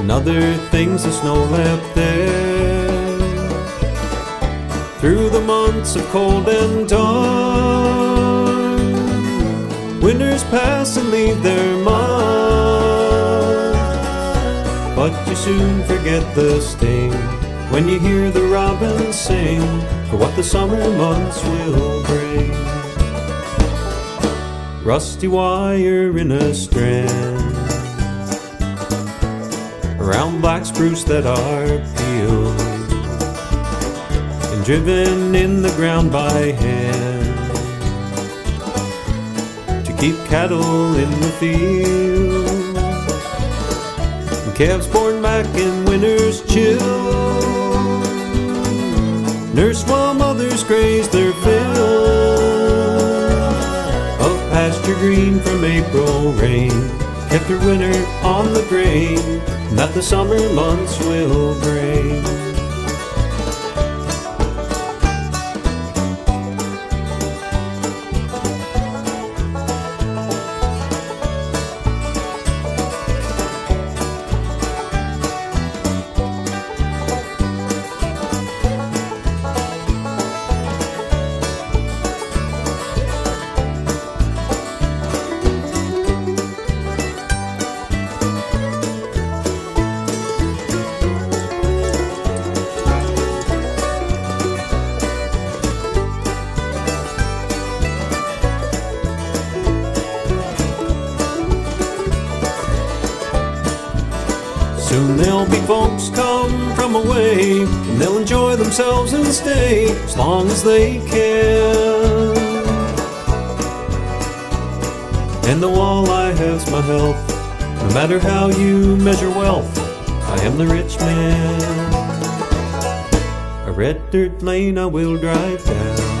And other things the snow left there. Through the months of cold and dark. Winters pass and leave their mark. But you soon forget the sting when you hear the robins sing for what the summer months will bring. Rusty wire in a strand around black spruce that are peeled driven in the ground by hand to keep cattle in the field. And calves born back in winter's chill, nurse while mothers graze their fill of pasture green from April rain, kept their winter on the grain that the summer months will bring. As long as they can. And the all I have's my health, no matter how you measure wealth, I am the rich man. A red dirt lane I will drive down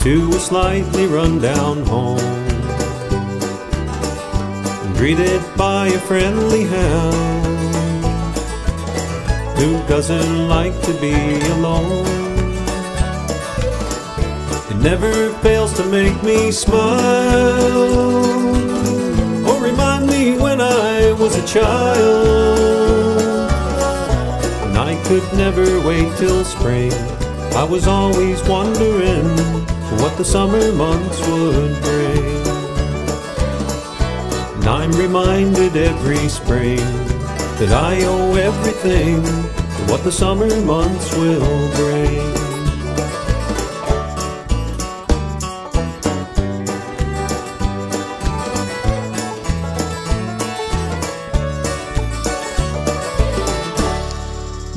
to a slightly run down home greeted by a friendly hound who doesn't like to be alone. It never fails to make me smile or remind me when I was a child. And I could never wait till spring. I was always wondering what the summer months would bring. And I'm reminded every spring that I owe everything to what the summer months will bring.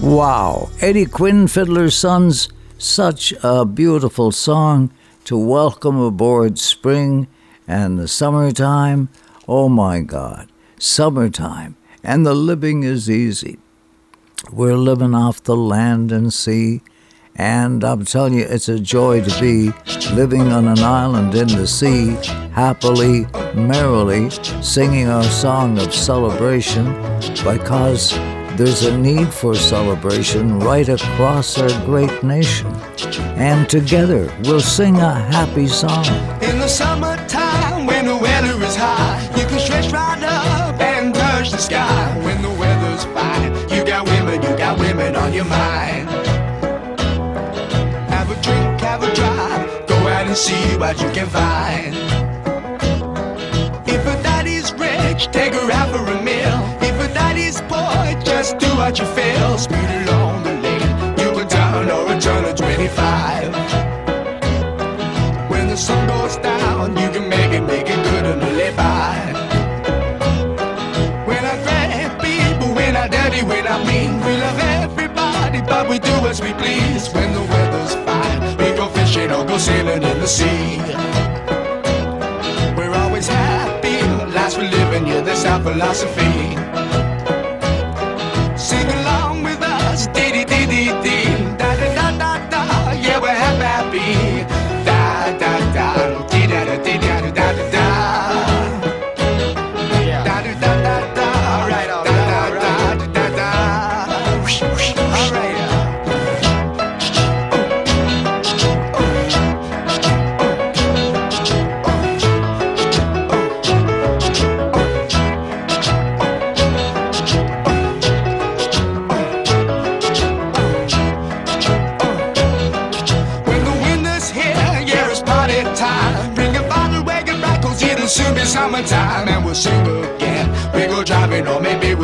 Wow, Eddie Quinn, Fiddler's Sons, such a beautiful song to welcome aboard spring and the summertime. Oh my God, summertime, and the living is easy. We're living off the land and sea, and I'm telling you, it's a joy to be living on an island in the sea, happily, merrily, singing our song of celebration because there's a need for celebration right across our great nation. And together we'll sing a happy song. In the summertime, the sky. When the weather's fine, you got women, you got women on your mind. Have a drink, have a drive, go out and see what you can find. If a daddy's rich, take her out for a meal. If a daddy's poor, just do what you feel. Speed we do as we please. When the weather's fine, we go fishing or go sailing in the sea. We're always happy, lives we live in, yeah, that's our philosophy.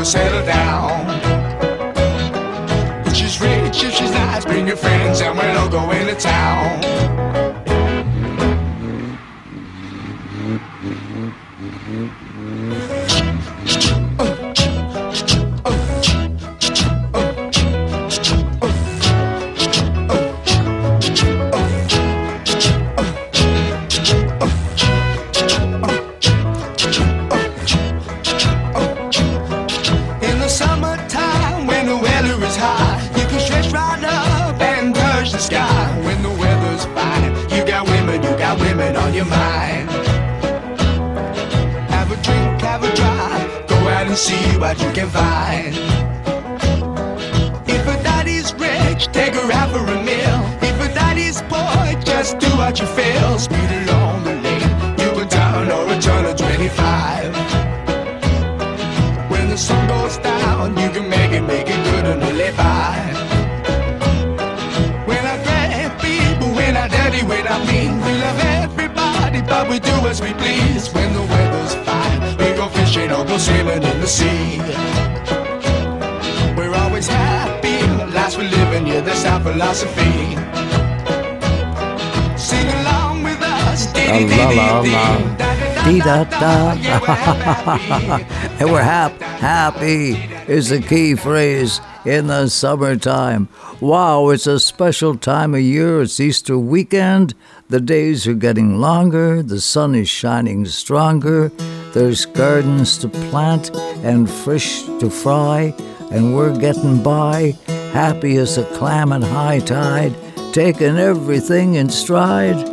to settle down. She's rich, if she's nice, bring your friends and we'll all go into town. about you. philosophy. Sing along with us. La la la. Dee da da. And we're hap happy is the key phrase in the summertime. Wow, it's a special time of year. It's Easter weekend. The days are getting longer, the sun is shining stronger, there's gardens to plant and fish to fry, and we're getting by happy as a clam at high tide, taking everything in stride.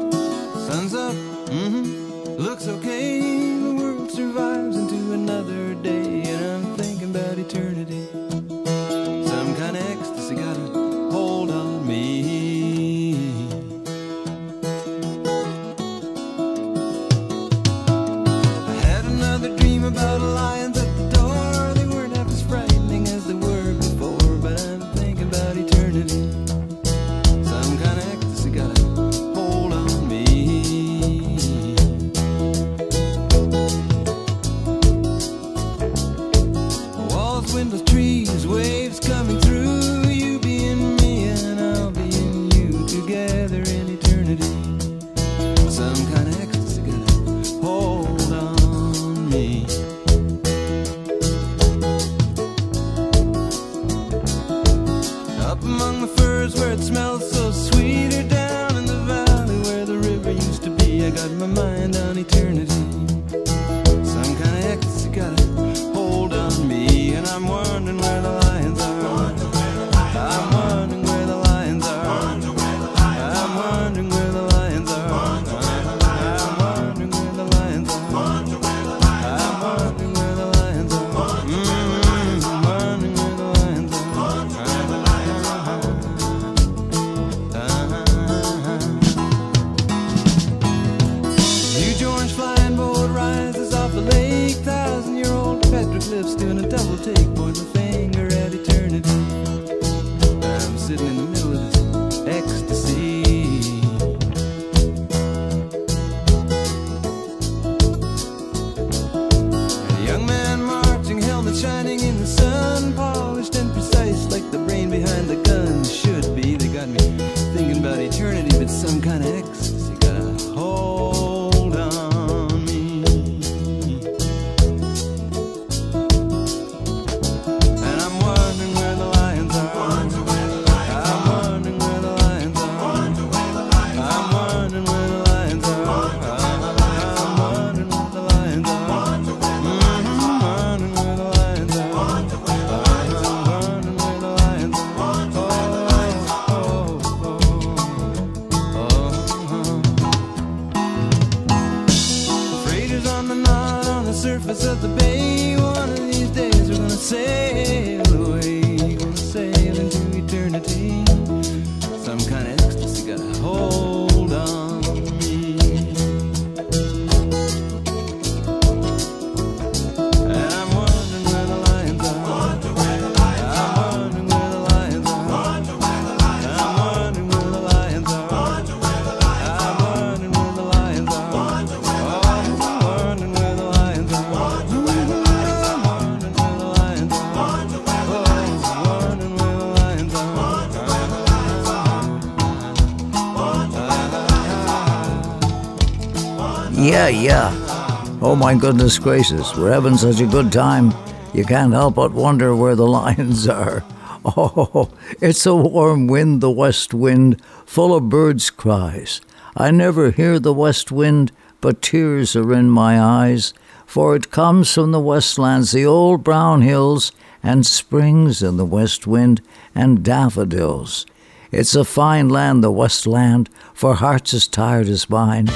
My goodness gracious, we're having such a good time, you can't help but wonder where the lions are. Oh, it's a warm wind, the west wind, full of birds' cries. I never hear the west wind, but tears are in my eyes, for it comes from the westlands, the old brown hills, and springs in the west wind, and daffodils. It's a fine land, the West Land, for hearts as tired as mine.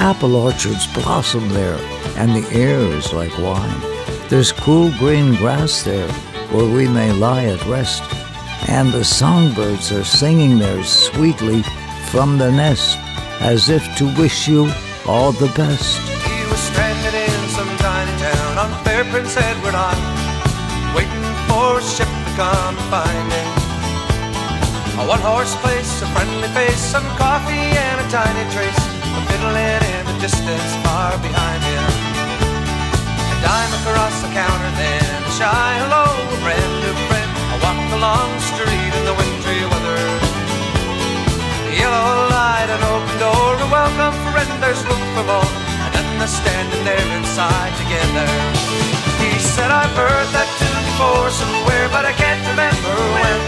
Apple orchards blossom there, and the air is like wine. There's cool green grass there, where we may lie at rest, and the songbirds are singing there sweetly from the nest, as if to wish you all the best. He was stranded in some tiny town on fair Prince Edward Island, waiting for a ship to come find him. A one horse place, a friendly face, some coffee, and a tiny trace in the distance far behind him. A dime across the counter, then a shy hello, a brand new friend. I walked along the street in the wintry weather. The yellow light, an open door, a welcome friend, there's room for more. And then they're standing there inside together. He said, I've heard that tune before somewhere, but I can't remember when.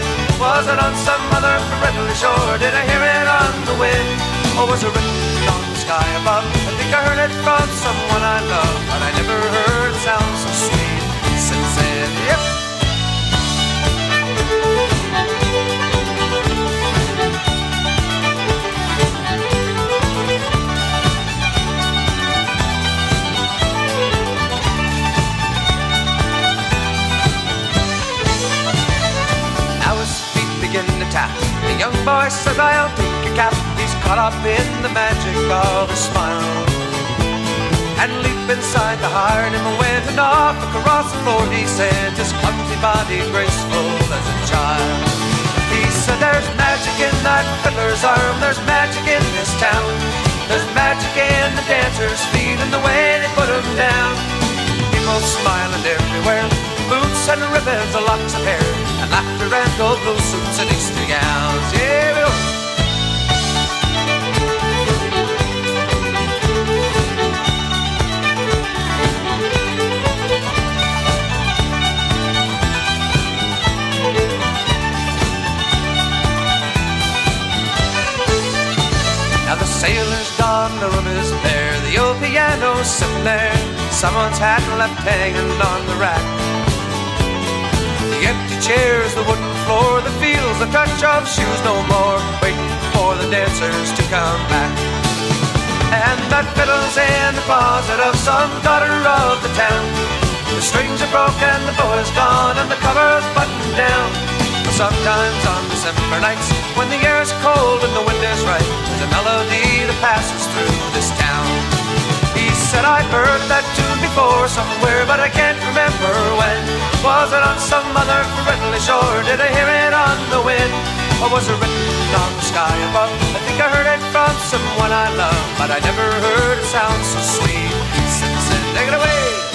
Was it on some other friendly shore? Did I hear it on the wind? Or was it written sky above? I think I heard it from someone I love, but I never heard it sound so sweet. Since then, yep. Begin to tap. The young boy says, I'll take your cap. Caught up in the magic of a smile. And leap inside the hired him went and off across the floor. He said, his clumsy body graceful as a child. He said, there's magic in that fiddler's arm. There's magic in this town. There's magic in the dancers' feet and the way they put them down. People smiling everywhere boots and ribbons, and locks of hair, and laughter and gold blue suits and Easter gowns. Yeah, the room is bare, the old piano's sitting there. Someone's hat left hanging on the rack The empty chairs, the wooden floor, the feels, the touch of shoes no more, waiting for the dancers to come back. And that fiddle's in the closet of some daughter of the town. The strings are broken, the bow is gone, and the cover's buttoned down. Sometimes on December nights, when the air is cold and the wind is right, there's a melody that passes through this town. He said, I've heard that tune before somewhere, but I can't remember when. Was it on some other friendly shore? Did I hear it on the wind? Or was it written on the sky above? I think I heard it from someone I love, but I never heard it sound so sweet. Since then, take it away.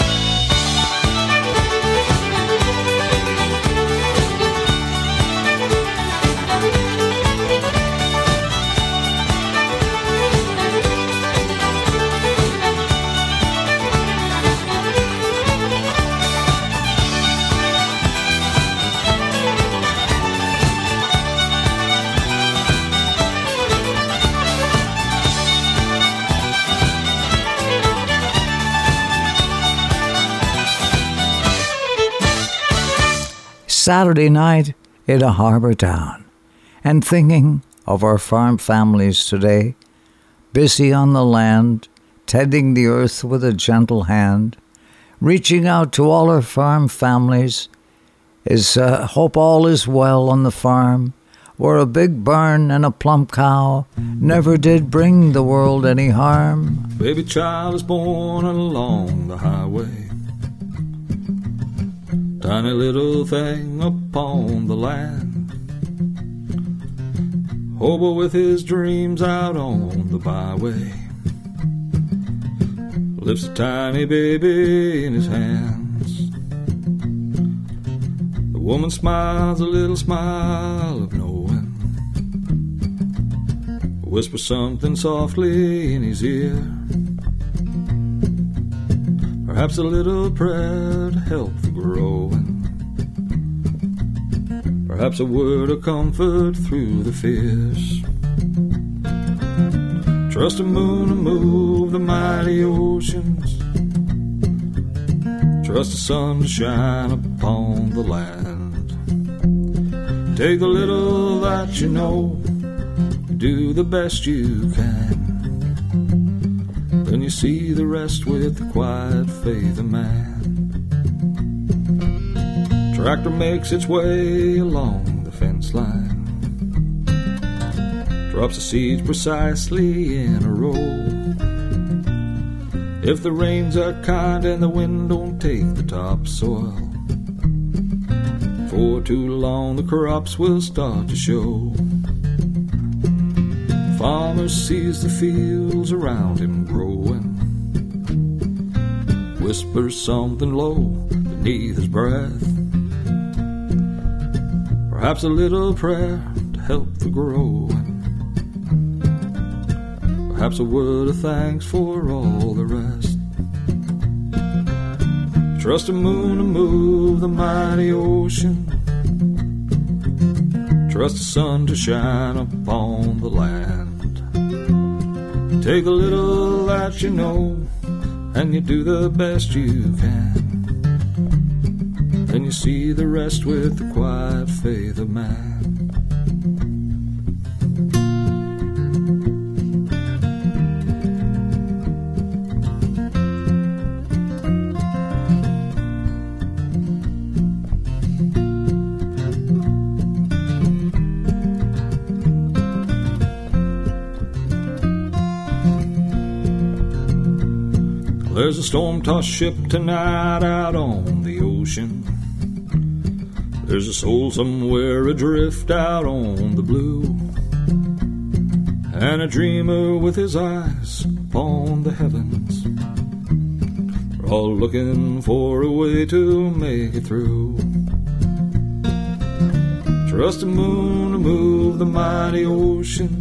Saturday night in a harbor town and thinking of our farm families today, busy on the land, tending the earth with a gentle hand, reaching out to all our farm families, is uh, hope all is well on the farm, where a big barn and a plump cow never did bring the world any harm. Baby child is born along the highway tiny little thing upon the land. Hobo with his dreams out on the byway. Lifts a tiny baby in his hands. The woman smiles a little smile of knowing. Whispers something softly in his ear. Perhaps a little prayer to help the growing. Perhaps a word of comfort through the fears. Trust the moon to move the mighty oceans. Trust the sun to shine upon the land. Take the little that you know, do the best you can. Then you see the rest with the quiet faith of man. Tractor makes its way along the fence line. Drops the seeds precisely in a row. If the rains are kind and the wind don't take the topsoil, for too long the crops will start to show. Farmer sees the fields around him growing, whispers something low beneath his breath. Perhaps a little prayer to help the growing. Perhaps a word of thanks for all the rest. Trust the moon to move the mighty ocean. Trust the sun to shine upon the land. Take a little that you know, and you do the best you can. Then you see the rest with the quiet faith of man. There's a storm tossed ship tonight out on the ocean. There's a soul somewhere adrift out on the blue. And a dreamer with his eyes upon the heavens. We're all looking for a way to make it through. Trust the moon to move the mighty oceans.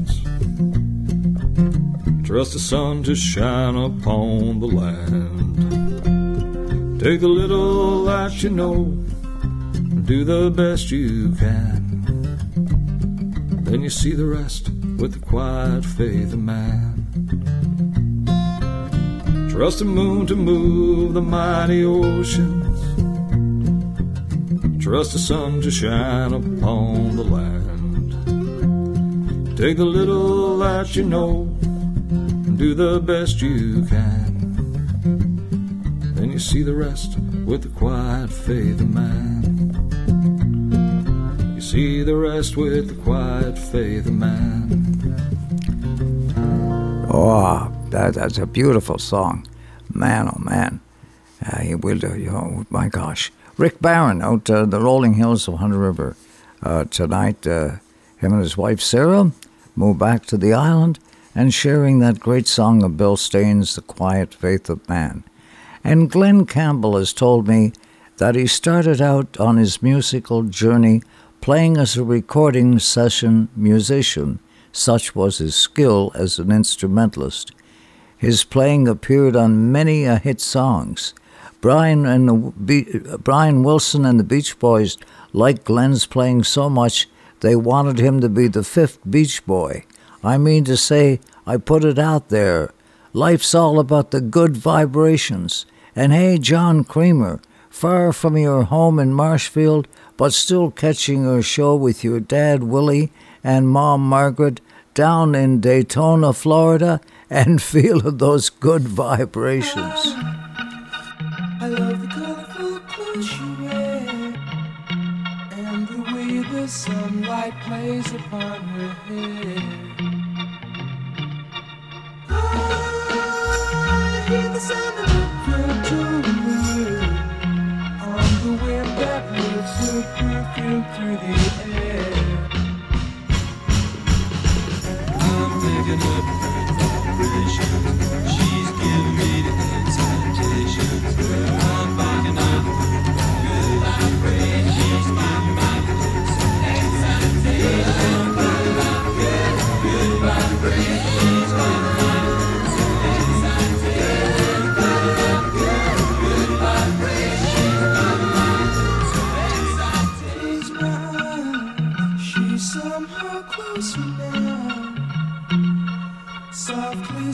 Trust the sun to shine upon the land. Take a little that you know, and do the best you can. Then you see the rest with the quiet faith of man. Trust the moon to move the mighty oceans. Trust the sun to shine upon the land. Take a little that you know do the best you can. Then you see the rest with the quiet faith of man. You see the rest with the quiet faith of man. Oh, that, that's a beautiful song. Man, oh man. Uh, he will do, you know, my gosh. Rick Barron out uh, the rolling hills of Hunter River uh, tonight. Uh, him and his wife Sarah moved back to the island and sharing that great song of Bill Staines, The Quiet Faith of Man. And Glen Campbell has told me that he started out on his musical journey playing as a recording session musician. Such was his skill as an instrumentalist. His playing appeared on many a hit songs. Brian and the Be- Brian Wilson and the Beach Boys liked Glen's playing so much they wanted him to be the fifth Beach Boy. I mean to say, I put it out there. Life's all about the good vibrations. And hey, John Creamer, far from your home in Marshfield, but still catching your show with your dad Willie and mom Margaret down in Daytona, Florida, and feeling those good vibrations. I love the colorful clothes you wear and the way the sunlight plays upon her hair. I'm picking up vibrations.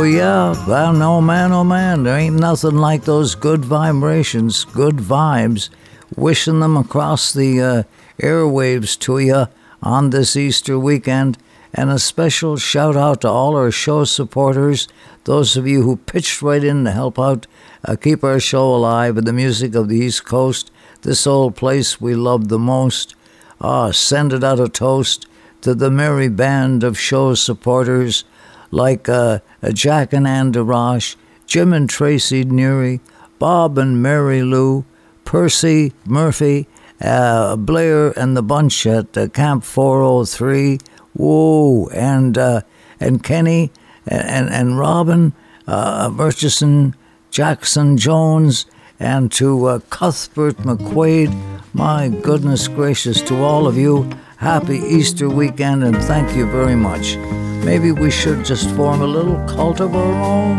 Oh, yeah. Well, no, man, oh, man. There ain't nothing like those good vibrations, good vibes, wishing them across the uh, airwaves to you on this Easter weekend. And a special shout out to all our show supporters, those of you who pitched right in to help out uh, keep our show alive with the music of the East Coast, this old place we love the most. Ah, send it out a toast to the merry band of show supporters like uh, Jack and Ann DeRoche, Jim and Tracy Neary, Bob and Mary Lou, Percy Murphy, uh, Blair and the bunch at uh, Camp 403, whoa, and uh, and Kenny and and Robin uh, Murchison, Jackson Jones, and to uh, Cuthbert McQuaid. My goodness gracious, to all of you, happy Easter weekend and thank you very much. Maybe we should just form a little cult of our own.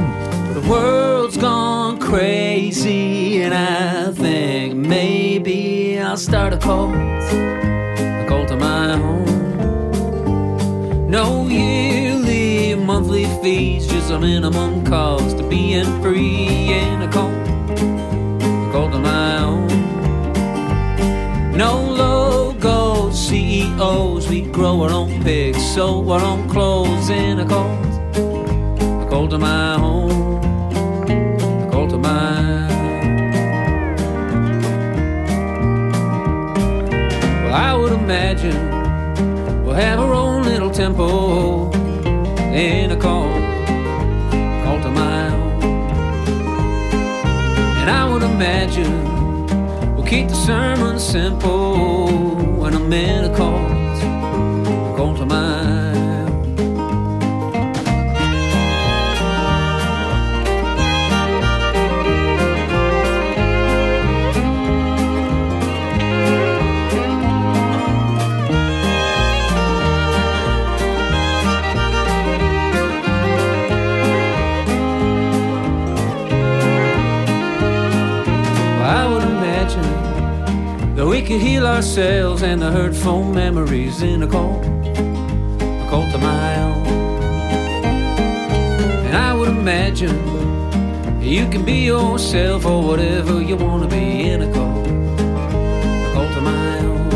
The world's gone crazy, and I think maybe I'll start a cult, a cult of my own. No yearly, monthly fees, just a minimum cost of being free in a cult, a cult of my own. No logos, CEOs, we grow our own pigs, sew our own clothes in a cult, a cult of my own, a cult of mine. Well, I would imagine we'll have our own little temple in a cult, cult of my own. And I would imagine we'll keep the sermon simple when could heal ourselves and the hurtful memories in a cult, a my own. And I would imagine you can be yourself or whatever you want to be in a cult, a my own.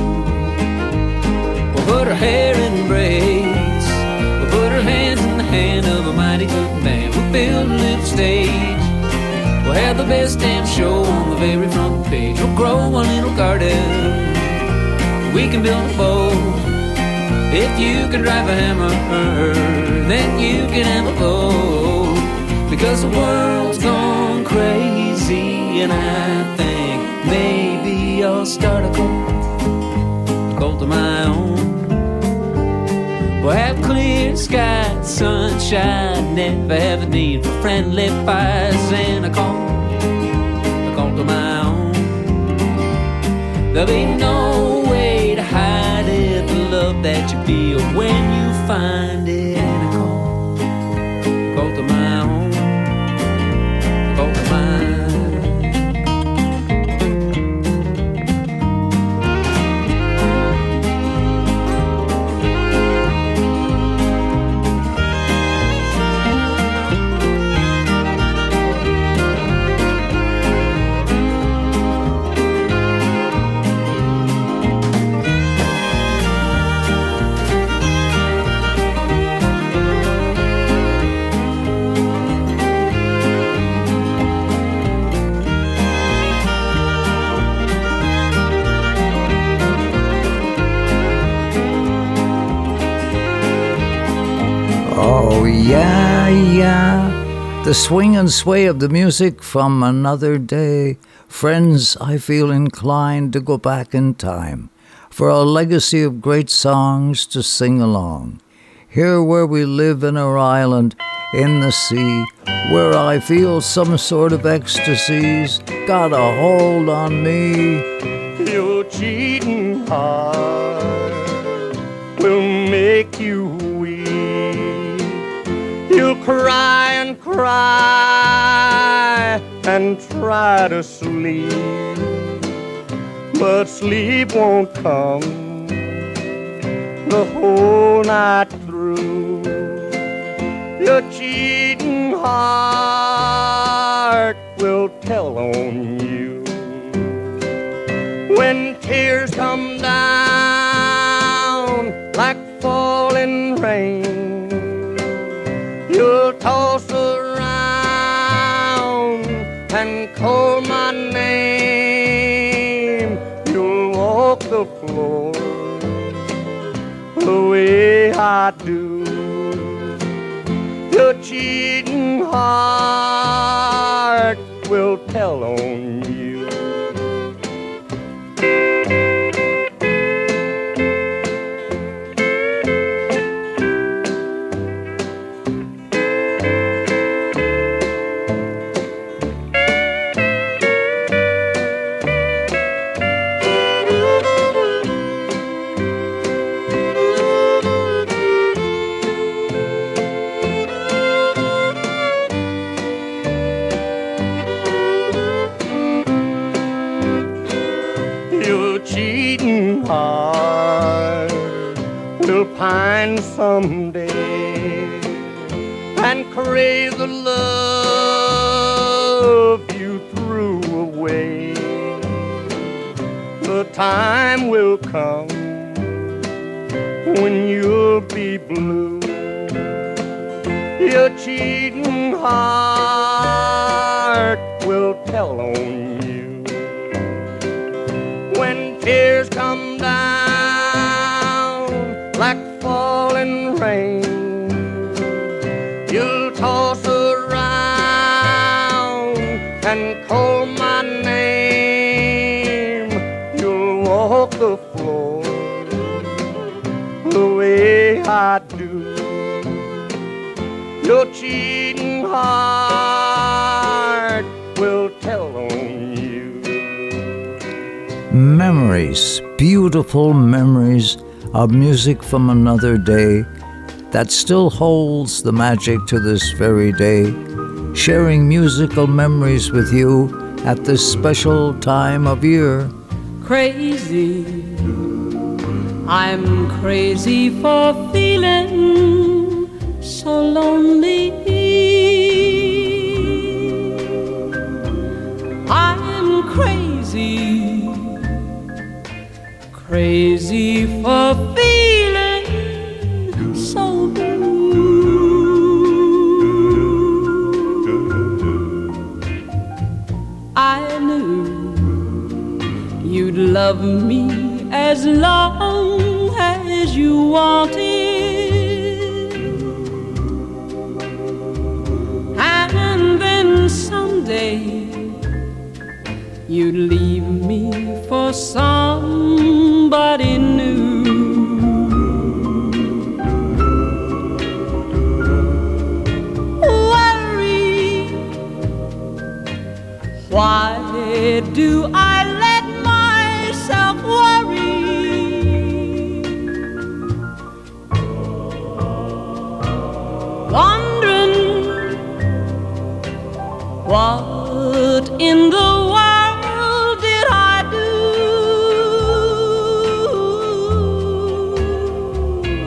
We'll put our hair in braids, we'll put our hands in the hand of a mighty good man. We'll build a stage. Have the best damn show on the very front page. We'll grow a little garden we can build a boat. If you can drive a hammer, then you can have a boat. Because the world's gone crazy, and I think maybe I'll start a cult, a cult of my own. We'll have clear skies, sunshine, never have a need for friendly fires, and a call, a call to my own. There'll be no way to hide it, the love that you feel when you find yeah. The swing and sway of the music from another day. Friends, I feel inclined to go back in time for a legacy of great songs to sing along. Here, where we live in our island, in the sea, where I feel some sort of ecstasies got a hold on me. Your cheating heart cry and cry and try to sleep, but sleep won't come the whole night through. Your cheating heart will tell on you when tears come the floor the way I do. Your cheating heart will tell on you. Someday and crave the love you threw away. The time will come when you'll be blue. Your cheating heart will tell on you when tears Your cheating heart will tell on you. Memories, beautiful memories of music from another day that still holds the magic to this very day, sharing musical memories with you at this special time of year. crazy. I'm crazy for feeling so lonely. I'm crazy, crazy for feeling so blue. I knew you'd love me as long as you wanted. Someday you'd leave me for somebody new. Worry, why do I let myself worry? Wondering what in the world did I do?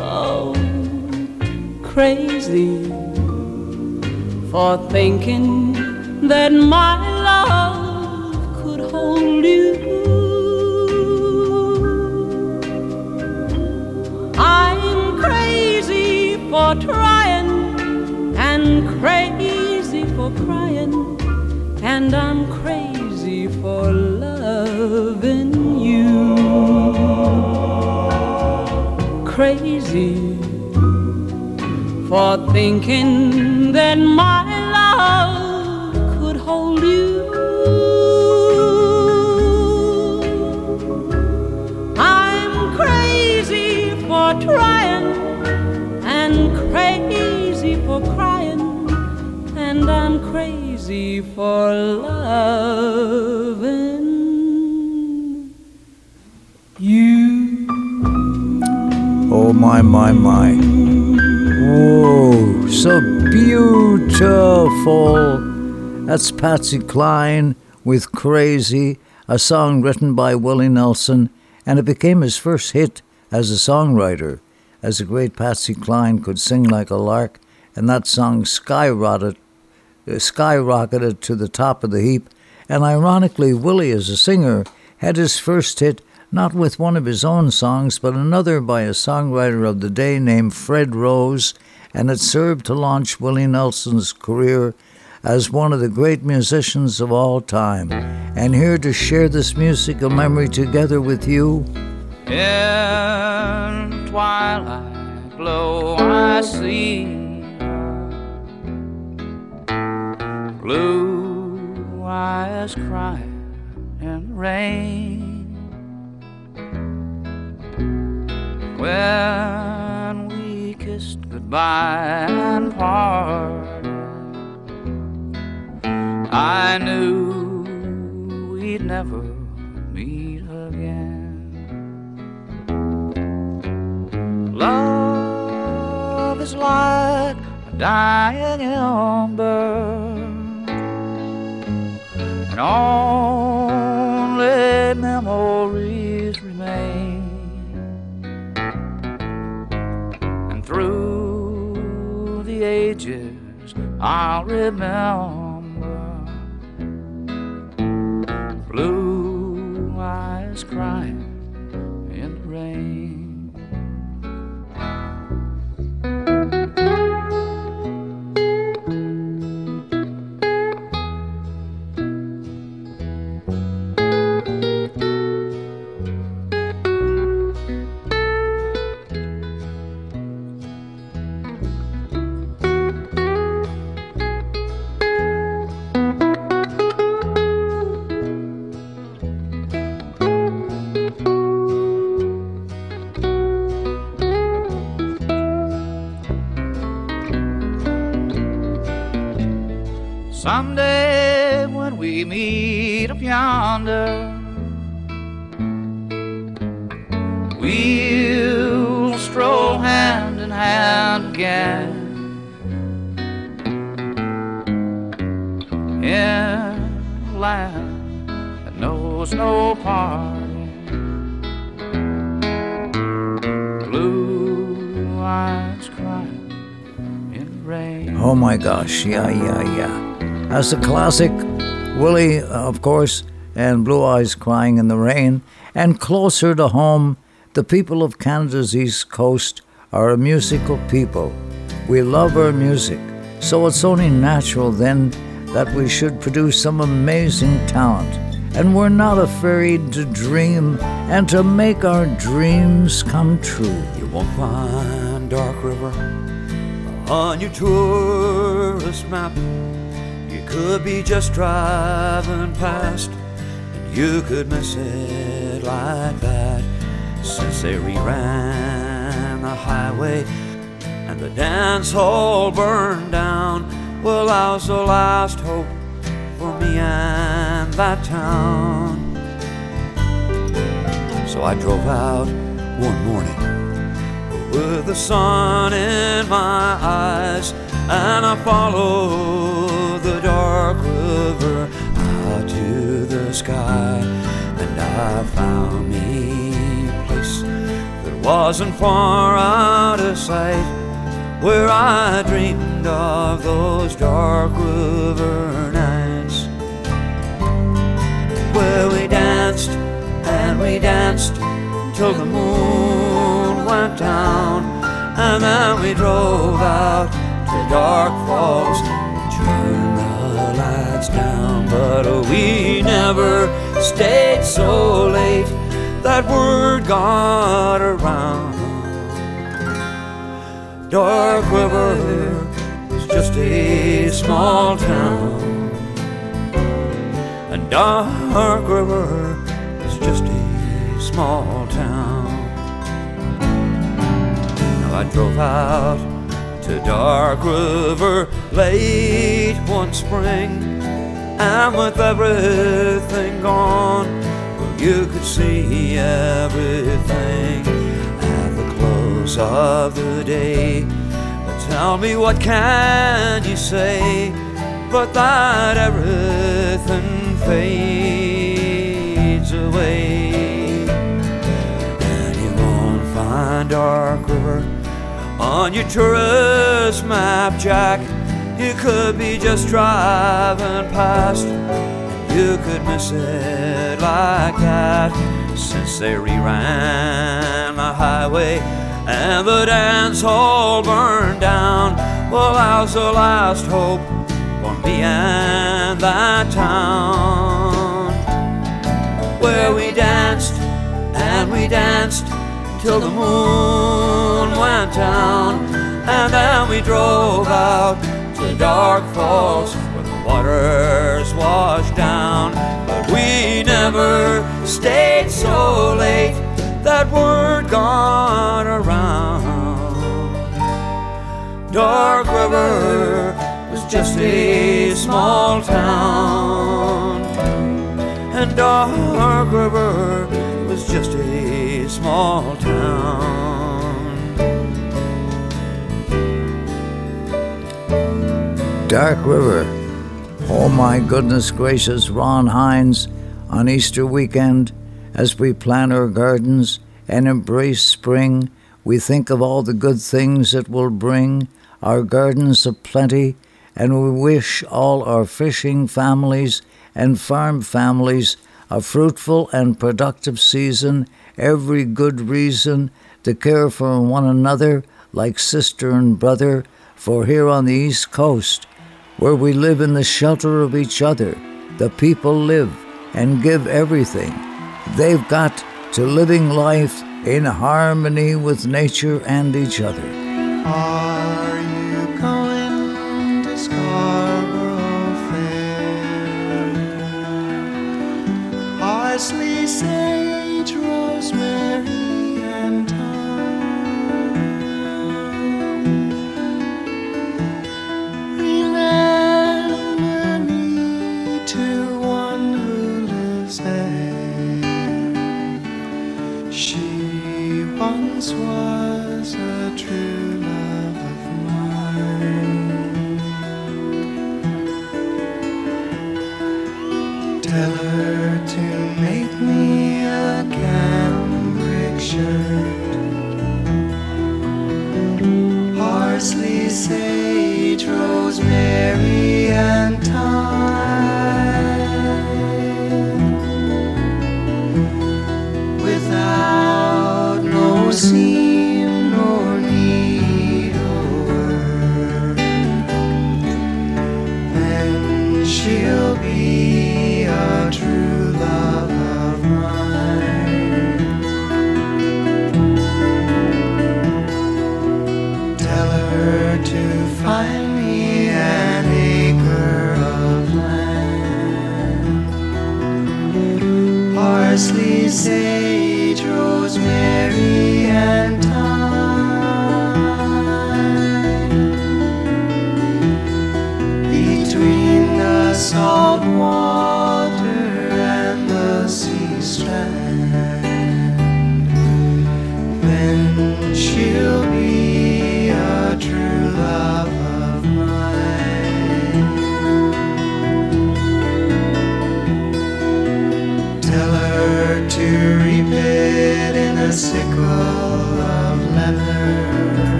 Oh, crazy for thinking that my love could hold you. I'm crazy for trying and crazy for crying, and I'm crazy for loving you. Crazy for thinking that my for loving you. Oh, my, my, my. Whoa, so beautiful. That's Patsy Cline with Crazy, a song written by Willie Nelson, and it became his first hit as a songwriter, as the great Patsy Cline could sing like a lark, and that song skyrocketed, skyrocketed to the top of the heap. And ironically, Willie, as a singer, had his first hit not with one of his own songs, but another by a songwriter of the day named Fred Rose, and it served to launch Willie Nelson's career as one of the great musicians of all time. And here to share this musical memory together with you, In twilight glow I see blue eyes crying in the rain. When we kissed goodbye and parted, I knew we'd never meet again. Love is like a dying ember, and only memories remain. And through the ages, I'll remember blue eyes crying Someday when we meet up yonder, we'll stroll hand in hand again. In a land that knows no parting, blue eyes crying in rain. Oh my gosh, yeah, yeah, yeah. As a classic, Willie, uh, of course, and Blue Eyes Crying in the Rain. And closer to home, the people of Canada's East Coast are a musical people. We love our music, so it's only natural then that we should produce some amazing talent. and we're not afraid to dream and to make our dreams come true. You won't find Dark River on your tourist map. Could be just driving past, and you could miss it like that. Since they reran the highway and the dance hall burned down, well, that was the last hope for me and that town. So I drove out one morning with the sun in my eyes, and I followed dark river out to the sky, and I found me a place that wasn't far out of sight, where I dreamed of those dark river nights, where we danced and we danced till the moon went down, and then we drove out to Dark Falls But we never stayed so late that word got around. Dark River is just a small town, and Dark River is just a small town. Now I drove out to Dark River late one spring, and with everything gone, well, you could see everything at the close of the day. But tell me what can you say, but that everything fades away, and you won't find Dark River on your tourist map, Jack. You could be just driving past, you could miss it like that. Since they reran the highway and the dance hall burned down, well, that was the last hope for me and that town. Where we danced and we danced till the moon went down, and then we drove out Dark Falls where the waters wash down. But we never stayed so late that word got around. Dark River was just a small town, and Dark River was just a small town. Dark River. Oh my goodness gracious, Ron Hynes on Easter weekend as we plan our gardens and embrace spring. We think of all the good things it will bring, our gardens of plenty, and we wish all our fishing families and farm families a fruitful and productive season, every good reason to care for one another like sister and brother, for here on the East Coast, where we live in the shelter of each other, the people live and give everything. They've got to living life in harmony with nature and each other. Are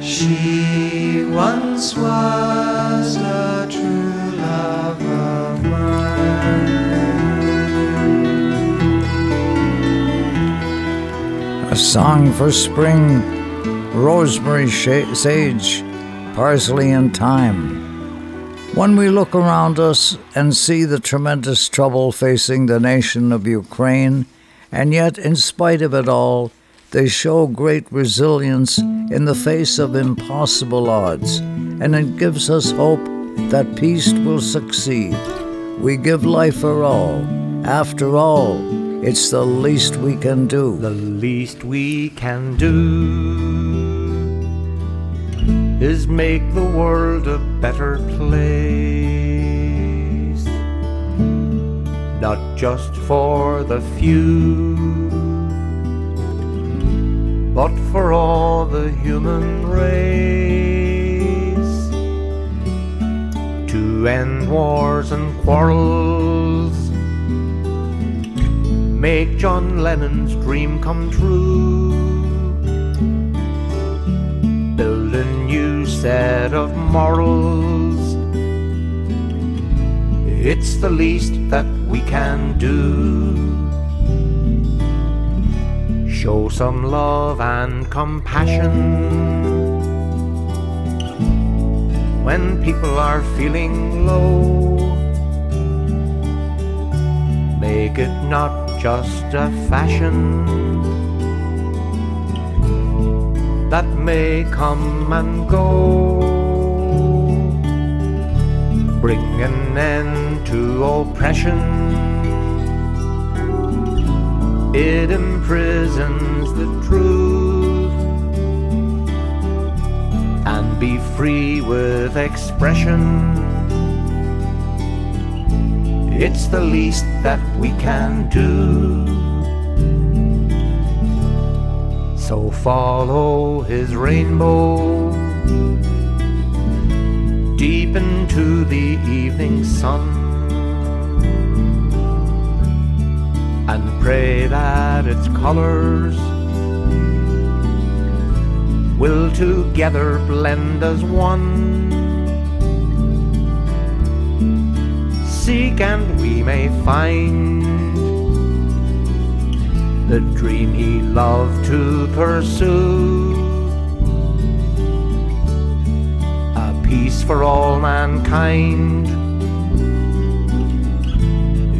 She once was a true love A song for spring, rosemary, sage, parsley, and thyme. When we look around us and see the tremendous trouble facing the nation of Ukraine, and yet, in spite of it all, they show great resilience in the face of impossible odds, and it gives us hope that peace will succeed. We give life for all. After all, it's the least we can do. The least we can do is make the world a better place. Not just for the few, but for all the human race. To end wars and quarrels, make John Lennon's dream come true. Build a new set of morals. It's the least that we can do. Show some love and compassion when people are feeling low. Make it not just a fashion that may come and go. Bring an end to oppression. It imprisons the truth and be free with expression. It's the least that we can do. So follow his rainbow deep into the evening sun and pray that its colors will together blend as one. Seek and we may find the dream he loved to pursue. A peace for all mankind.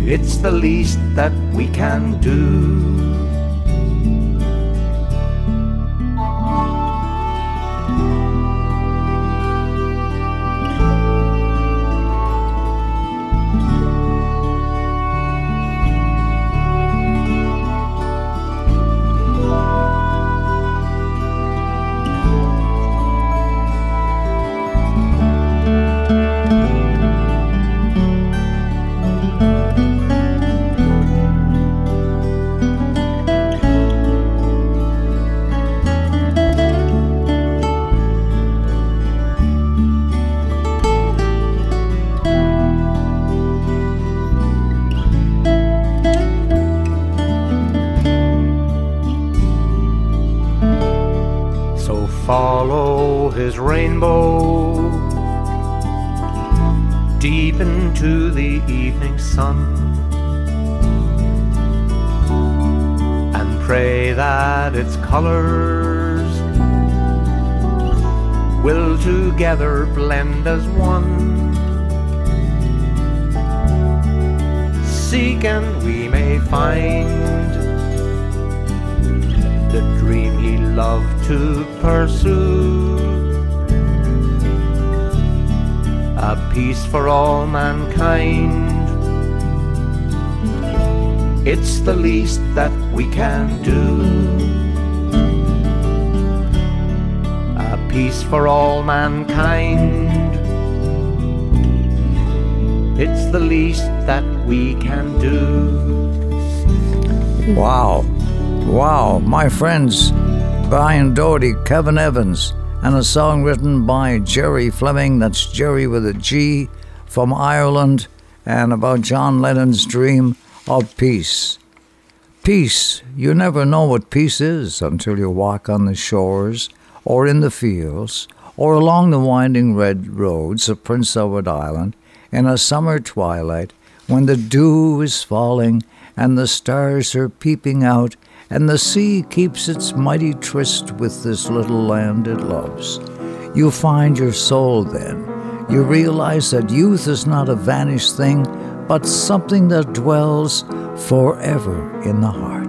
It's the least that we can do. His rainbow deep into the evening sun and pray that its colors will together blend as one. Seek and we may find the dream he loved to pursue. A peace for all mankind. It's the least that we can do. A peace for all mankind. It's the least that we can do. Wow. Wow. My friends, Brian Doherty, Kevin Evans, and a song written by Jerry Fleming. That's Jerry with a G from Ireland, and about John Lennon's dream of peace. Peace. You never know what peace is until you walk on the shores, or in the fields, or along the winding red roads of Prince Edward Island in a summer twilight when the dew is falling and the stars are peeping out and the sea keeps its mighty tryst with this little land it loves. You find your soul then. You realize that youth is not a vanished thing, but something that dwells forever in the heart.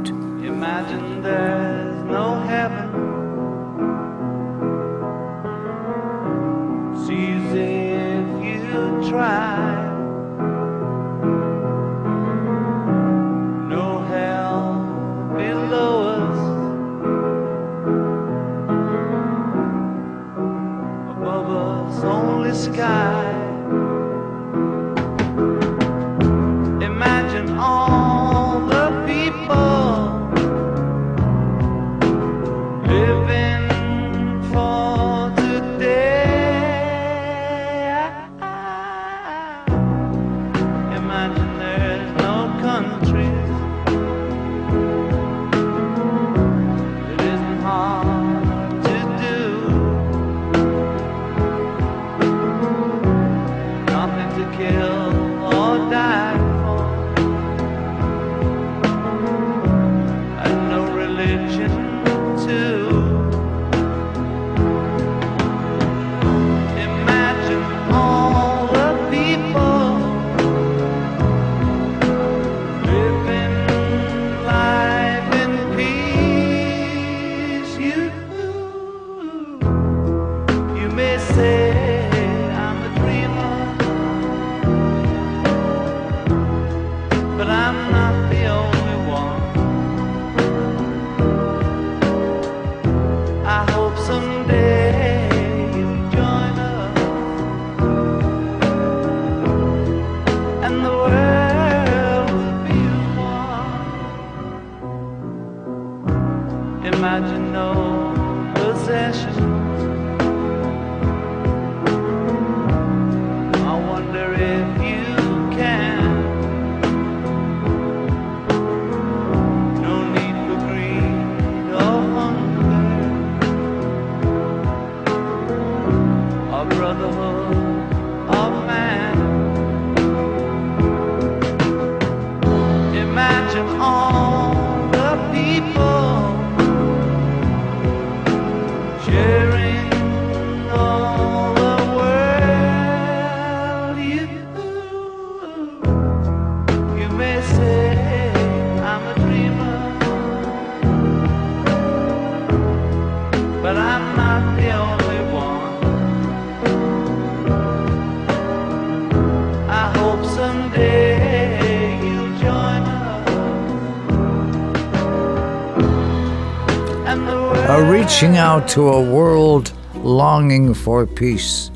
Reaching out to a world longing for peace.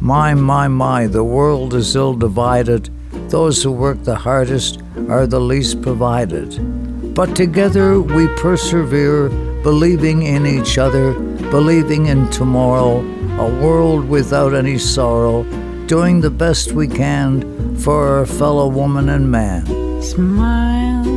My, my, my, the world is ill divided. Those who work the hardest are the least provided. But together we persevere, believing in each other, believing in tomorrow, a world without any sorrow, doing the best we can for our fellow woman and man. Smile,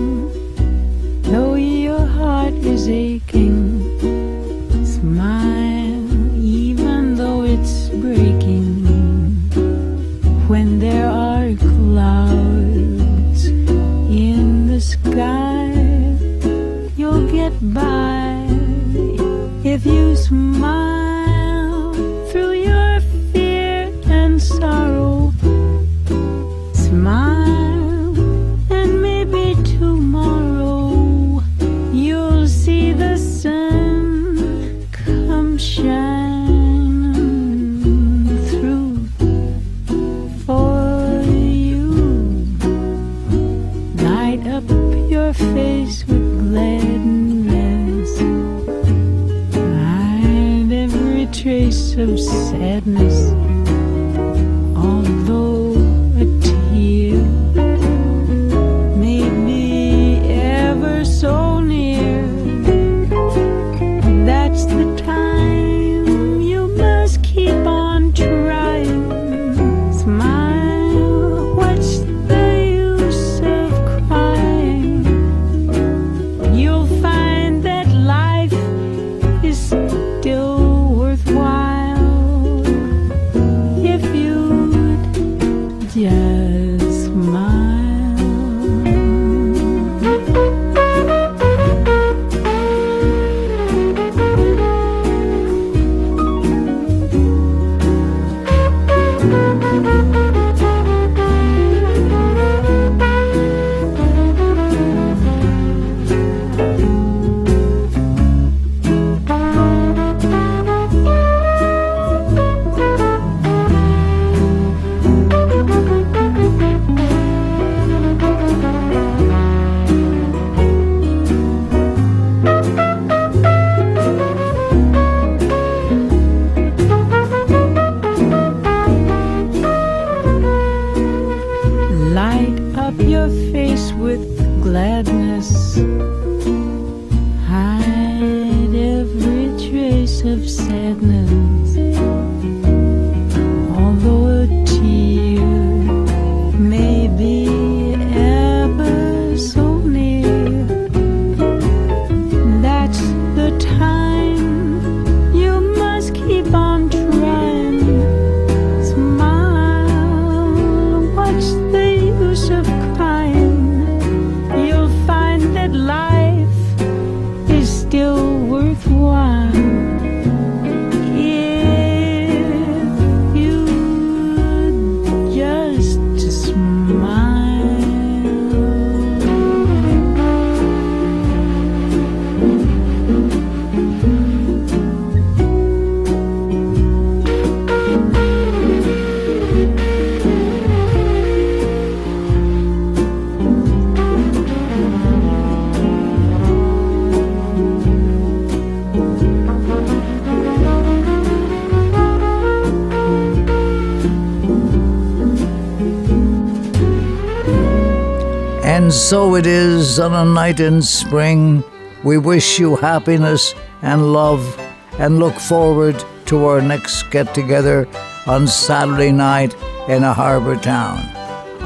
so it is on a night in spring. We wish you happiness and love and look forward to our next get together on Saturday night in a harbor town.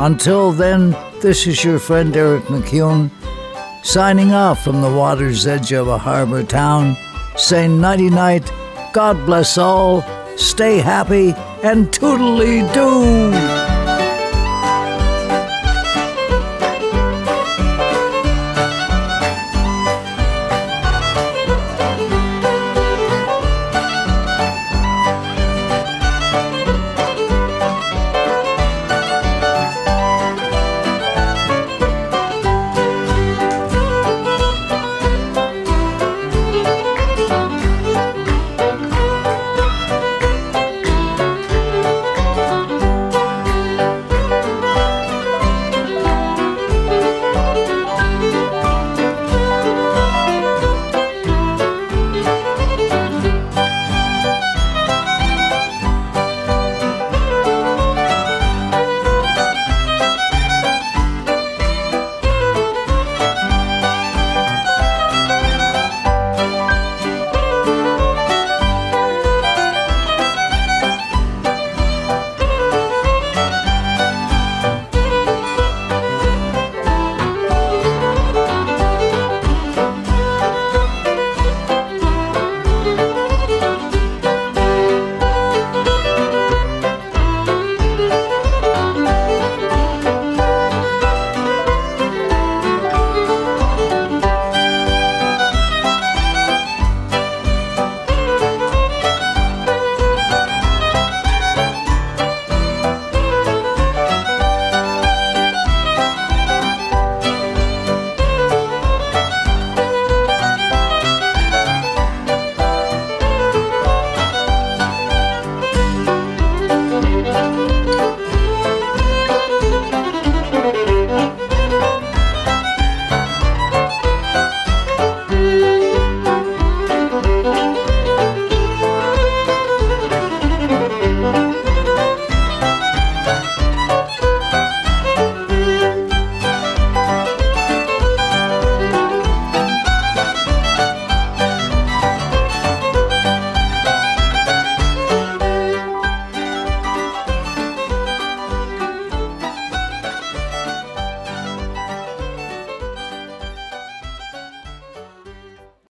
Until then, this is your friend Eric MacEwen signing off from the water's edge of a harbor town, saying nighty night, God bless all, stay happy, and toodly doo.